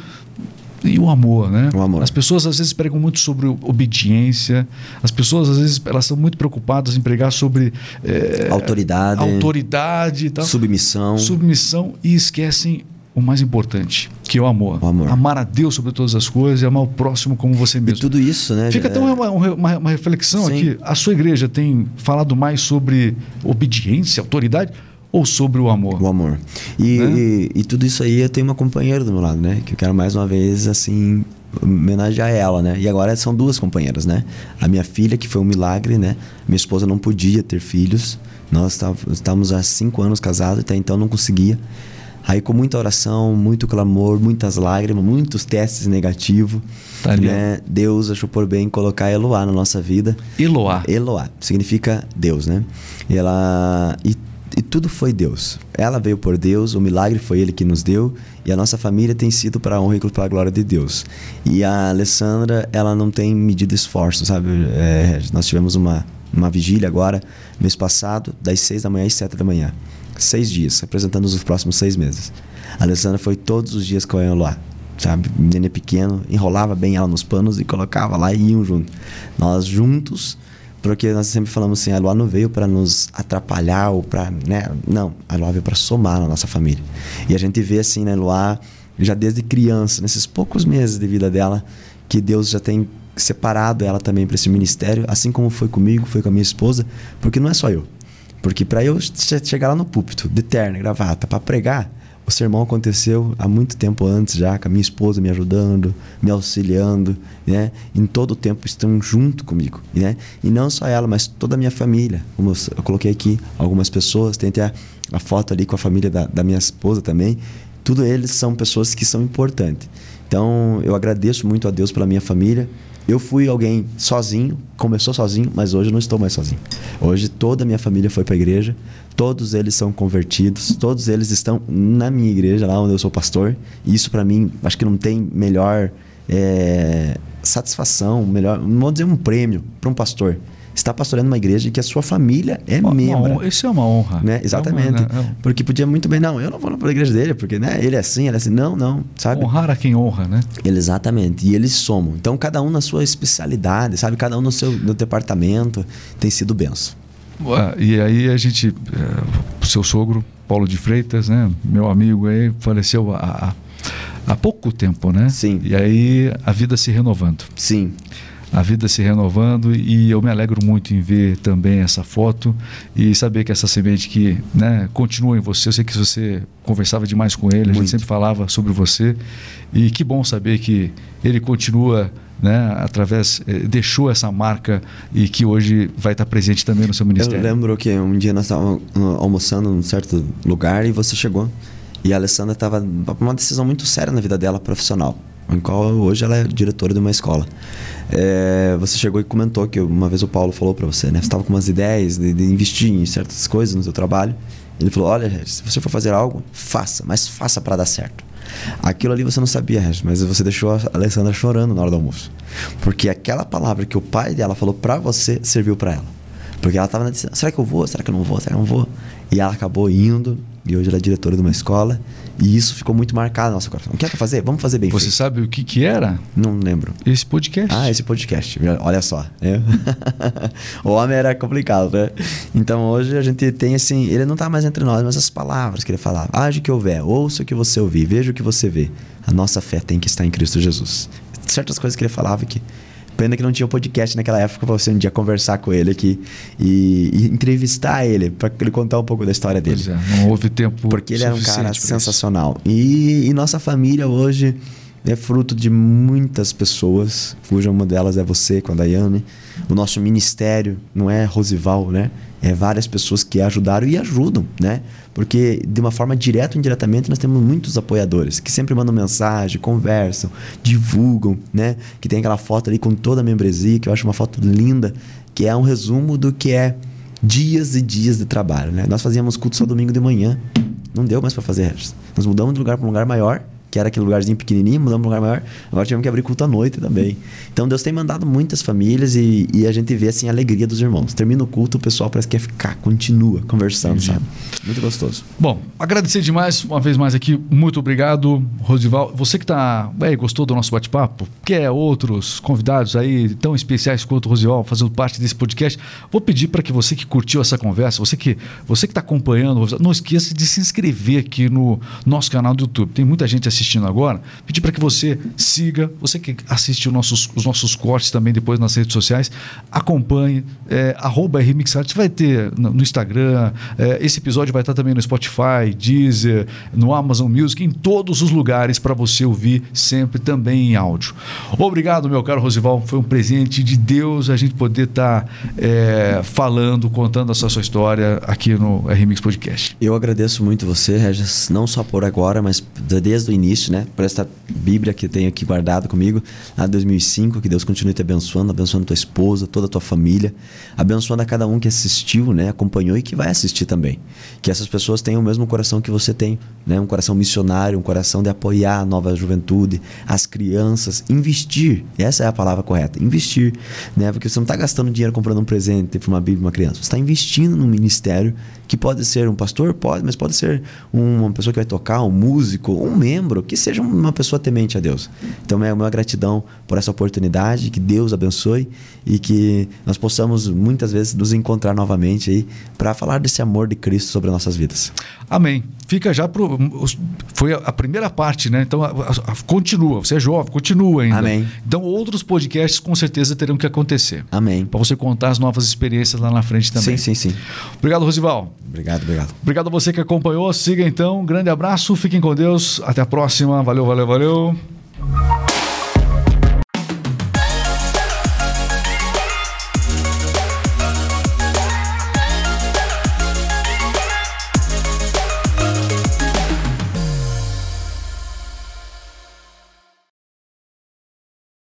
e o amor, né? O amor. As pessoas às vezes pregam muito sobre obediência. As pessoas às vezes elas estão muito preocupadas em pregar sobre é, autoridade, autoridade, tal, submissão, submissão e esquecem o mais importante, que é o amor. o amor. Amar a Deus sobre todas as coisas e amar o próximo como você mesmo. E tudo isso, né? Fica até uma, uma, uma reflexão Sim. aqui. A sua igreja tem falado mais sobre obediência, autoridade ou sobre o amor? O amor. E, né? e, e, tudo isso aí eu tenho uma companheira do meu lado, né? Que eu quero mais uma vez, assim, homenagear ela, né? E agora são duas companheiras, né? A minha filha, que foi um milagre, né? Minha esposa não podia ter filhos. Nós estávamos há cinco anos casados, até então não conseguia. Aí com muita oração, muito clamor, muitas lágrimas, muitos testes negativos, tá né? Deus achou por bem colocar Eloá na nossa vida. Eloá. Eloá significa Deus, né? E ela e, e tudo foi Deus. Ela veio por Deus, o milagre foi Ele que nos deu e a nossa família tem sido para a honra e para a glória de Deus. E a Alessandra, ela não tem medido esforço, sabe? É, nós tivemos uma uma vigília agora, mês passado, das seis da manhã às sete da manhã seis dias, apresentando os próximos seis meses. A Alessandra foi todos os dias com ela lá, sabe? Nenê pequeno, enrolava bem ela nos panos e colocava lá e iam junto. Nós juntos, porque nós sempre falamos assim, a Luá não veio para nos atrapalhar ou para, né? Não, a Luá veio para somar na nossa família. E a gente vê assim, né, Luá, já desde criança, nesses poucos meses de vida dela, que Deus já tem separado ela também para esse ministério, assim como foi comigo, foi com a minha esposa, porque não é só eu. Porque para eu chegar lá no púlpito, de terno, gravata, para pregar, o sermão aconteceu há muito tempo antes já, com a minha esposa me ajudando, me auxiliando, né? Em todo o tempo estão junto comigo, né? E não só ela, mas toda a minha família. Como eu coloquei aqui algumas pessoas, tem até a, foto ali com a família da, da minha esposa também. Tudo eles são pessoas que são importantes. Então, eu agradeço muito a Deus pela minha família, eu fui alguém sozinho, começou sozinho, mas hoje não estou mais sozinho. Hoje toda a minha família foi para a igreja, todos eles são convertidos, todos eles estão na minha igreja, lá onde eu sou pastor. E isso para mim, acho que não tem melhor é, satisfação, melhor, não vou dizer um prêmio para um pastor está pastoreando uma igreja que a sua família é uma, membro. isso é uma honra. Né? Exatamente. É uma, é Porque podia muito bem, não, eu não vou para a igreja dele, porque né, ele é assim, ele é assim. Não, não, sabe? Honrar a quem honra, né? Exatamente. E eles somam. Então, cada um na sua especialidade, sabe? Cada um no seu no departamento tem sido benção. E aí a gente, é, o seu sogro, Paulo de Freitas, né? Meu amigo aí, faleceu há, há pouco tempo, né? Sim. E aí a vida se renovando. Sim a vida se renovando e eu me alegro muito em ver também essa foto e saber que essa semente que né, continua em você. Eu sei que você conversava demais com ele, muito. a gente sempre falava sobre você e que bom saber que ele continua né, através eh, deixou essa marca e que hoje vai estar presente também no seu ministério. Eu lembro que um dia nós estávamos almoçando num certo lugar e você chegou e a Alessandra estava uma decisão muito séria na vida dela profissional, em qual hoje ela é diretora de uma escola. É, você chegou e comentou que uma vez o Paulo falou para você, né? Você estava com umas ideias de, de, investir em certas coisas no seu trabalho. Ele falou: Olha, se você for fazer algo, faça, mas faça para dar certo. Aquilo ali você não sabia, mas você deixou a Alessandra chorando na hora do almoço. Porque aquela palavra que o pai dela falou para você serviu para ela. Porque ela estava na será que eu vou? Será que eu não vou? Será que eu não vou? E ela acabou indo, e hoje ela é diretora de uma escola. E isso ficou muito marcado no nosso coração. O que é que fazer? Vamos fazer bem Você feito. sabe o que que era? Não lembro. Esse podcast. Ah, esse podcast. Olha só. É. <laughs> o homem era complicado, né? Então hoje a gente tem assim... Ele não está mais entre nós, mas as palavras que ele falava. Age o que houver, ouça o que você ouvir, veja o que você vê. A nossa fé tem que estar em Cristo Jesus. Certas coisas que ele falava que Pena que não tinha podcast naquela época para você um dia conversar com ele aqui e, e entrevistar ele, para ele contar um pouco da história dele. Pois é, não houve tempo Porque ele era um cara sensacional. E, e, nossa família hoje é fruto de muitas pessoas, cuja uma delas é você com a Daiane. O nosso ministério não é Rosival, né? É várias pessoas que ajudaram e ajudam, né? Porque de uma forma direta ou indiretamente nós temos muitos apoiadores que sempre mandam mensagem, conversam, divulgam, né? Que tem aquela foto ali com toda a membresia, que eu acho uma foto linda, que é um resumo do que é dias e dias de trabalho, né? Nós fazíamos culto só domingo de manhã. Não deu mais para fazer. Nós mudamos de lugar para um lugar maior que era aquele lugarzinho pequenininho, mudamos para um lugar maior. Agora tivemos que abrir culto à noite também. Então Deus tem mandado muitas famílias e, e a gente vê assim a alegria dos irmãos. Termina o culto, o pessoal parece que quer ficar, continua conversando, Entendi. sabe? Muito gostoso. Bom, agradecer demais uma vez mais aqui. Muito obrigado, Rosival. Você que tá, é, gostou do nosso bate-papo, quer outros convidados aí tão especiais quanto o Rosival fazendo parte desse podcast, vou pedir para que você que curtiu essa conversa, você que você que está acompanhando, não esqueça de se inscrever aqui no nosso canal do YouTube. Tem muita gente assistindo assistindo agora, pedir para que você siga, você que assiste os nossos, os nossos cortes também depois nas redes sociais, acompanhe, é, arroba RMixArt, vai ter no, Instagram, é, esse episódio vai estar também no Spotify, Deezer, no Amazon Music, em todos os lugares para você ouvir sempre também em áudio. Obrigado, meu caro Rosival, foi um presente de Deus a gente poder estar tá, é, falando, contando essa sua história aqui no RMix Podcast. Eu agradeço muito você, Regis, não só por agora, mas desde o início início, né? Por esta Bíblia que eu tenho aqui guardado comigo, lá de 2005, que Deus continue te abençoando, abençoando tua esposa, toda a tua família, abençoando a cada um que assistiu, né? Acompanhou e que vai assistir também. Que essas pessoas tenham o mesmo coração que você tem, né? Um coração missionário, um coração de apoiar a nova juventude, as crianças, investir. Essa é a palavra correta, investir, né? Porque você não está gastando dinheiro comprando um presente para uma Bíblia, uma criança. Você está investindo num ministério que pode ser um pastor, pode, mas pode ser uma pessoa que vai tocar, um músico, um membro, que seja uma pessoa temente a Deus. Então, é uma gratidão por essa oportunidade, que Deus abençoe e que nós possamos muitas vezes nos encontrar novamente aí para falar desse amor de Cristo sobre nossas vidas. Amém. Fica já pro foi a primeira parte, né? Então a, a, continua, você é jovem, continua ainda. Amém. Então outros podcasts com certeza terão que acontecer. Amém. Para você contar as novas experiências lá na frente também. Sim, sim, sim. Obrigado, Rosival. Obrigado, obrigado. Obrigado a você que acompanhou. Siga então. Um grande abraço. Fiquem com Deus. Até a próxima. Valeu, valeu, valeu.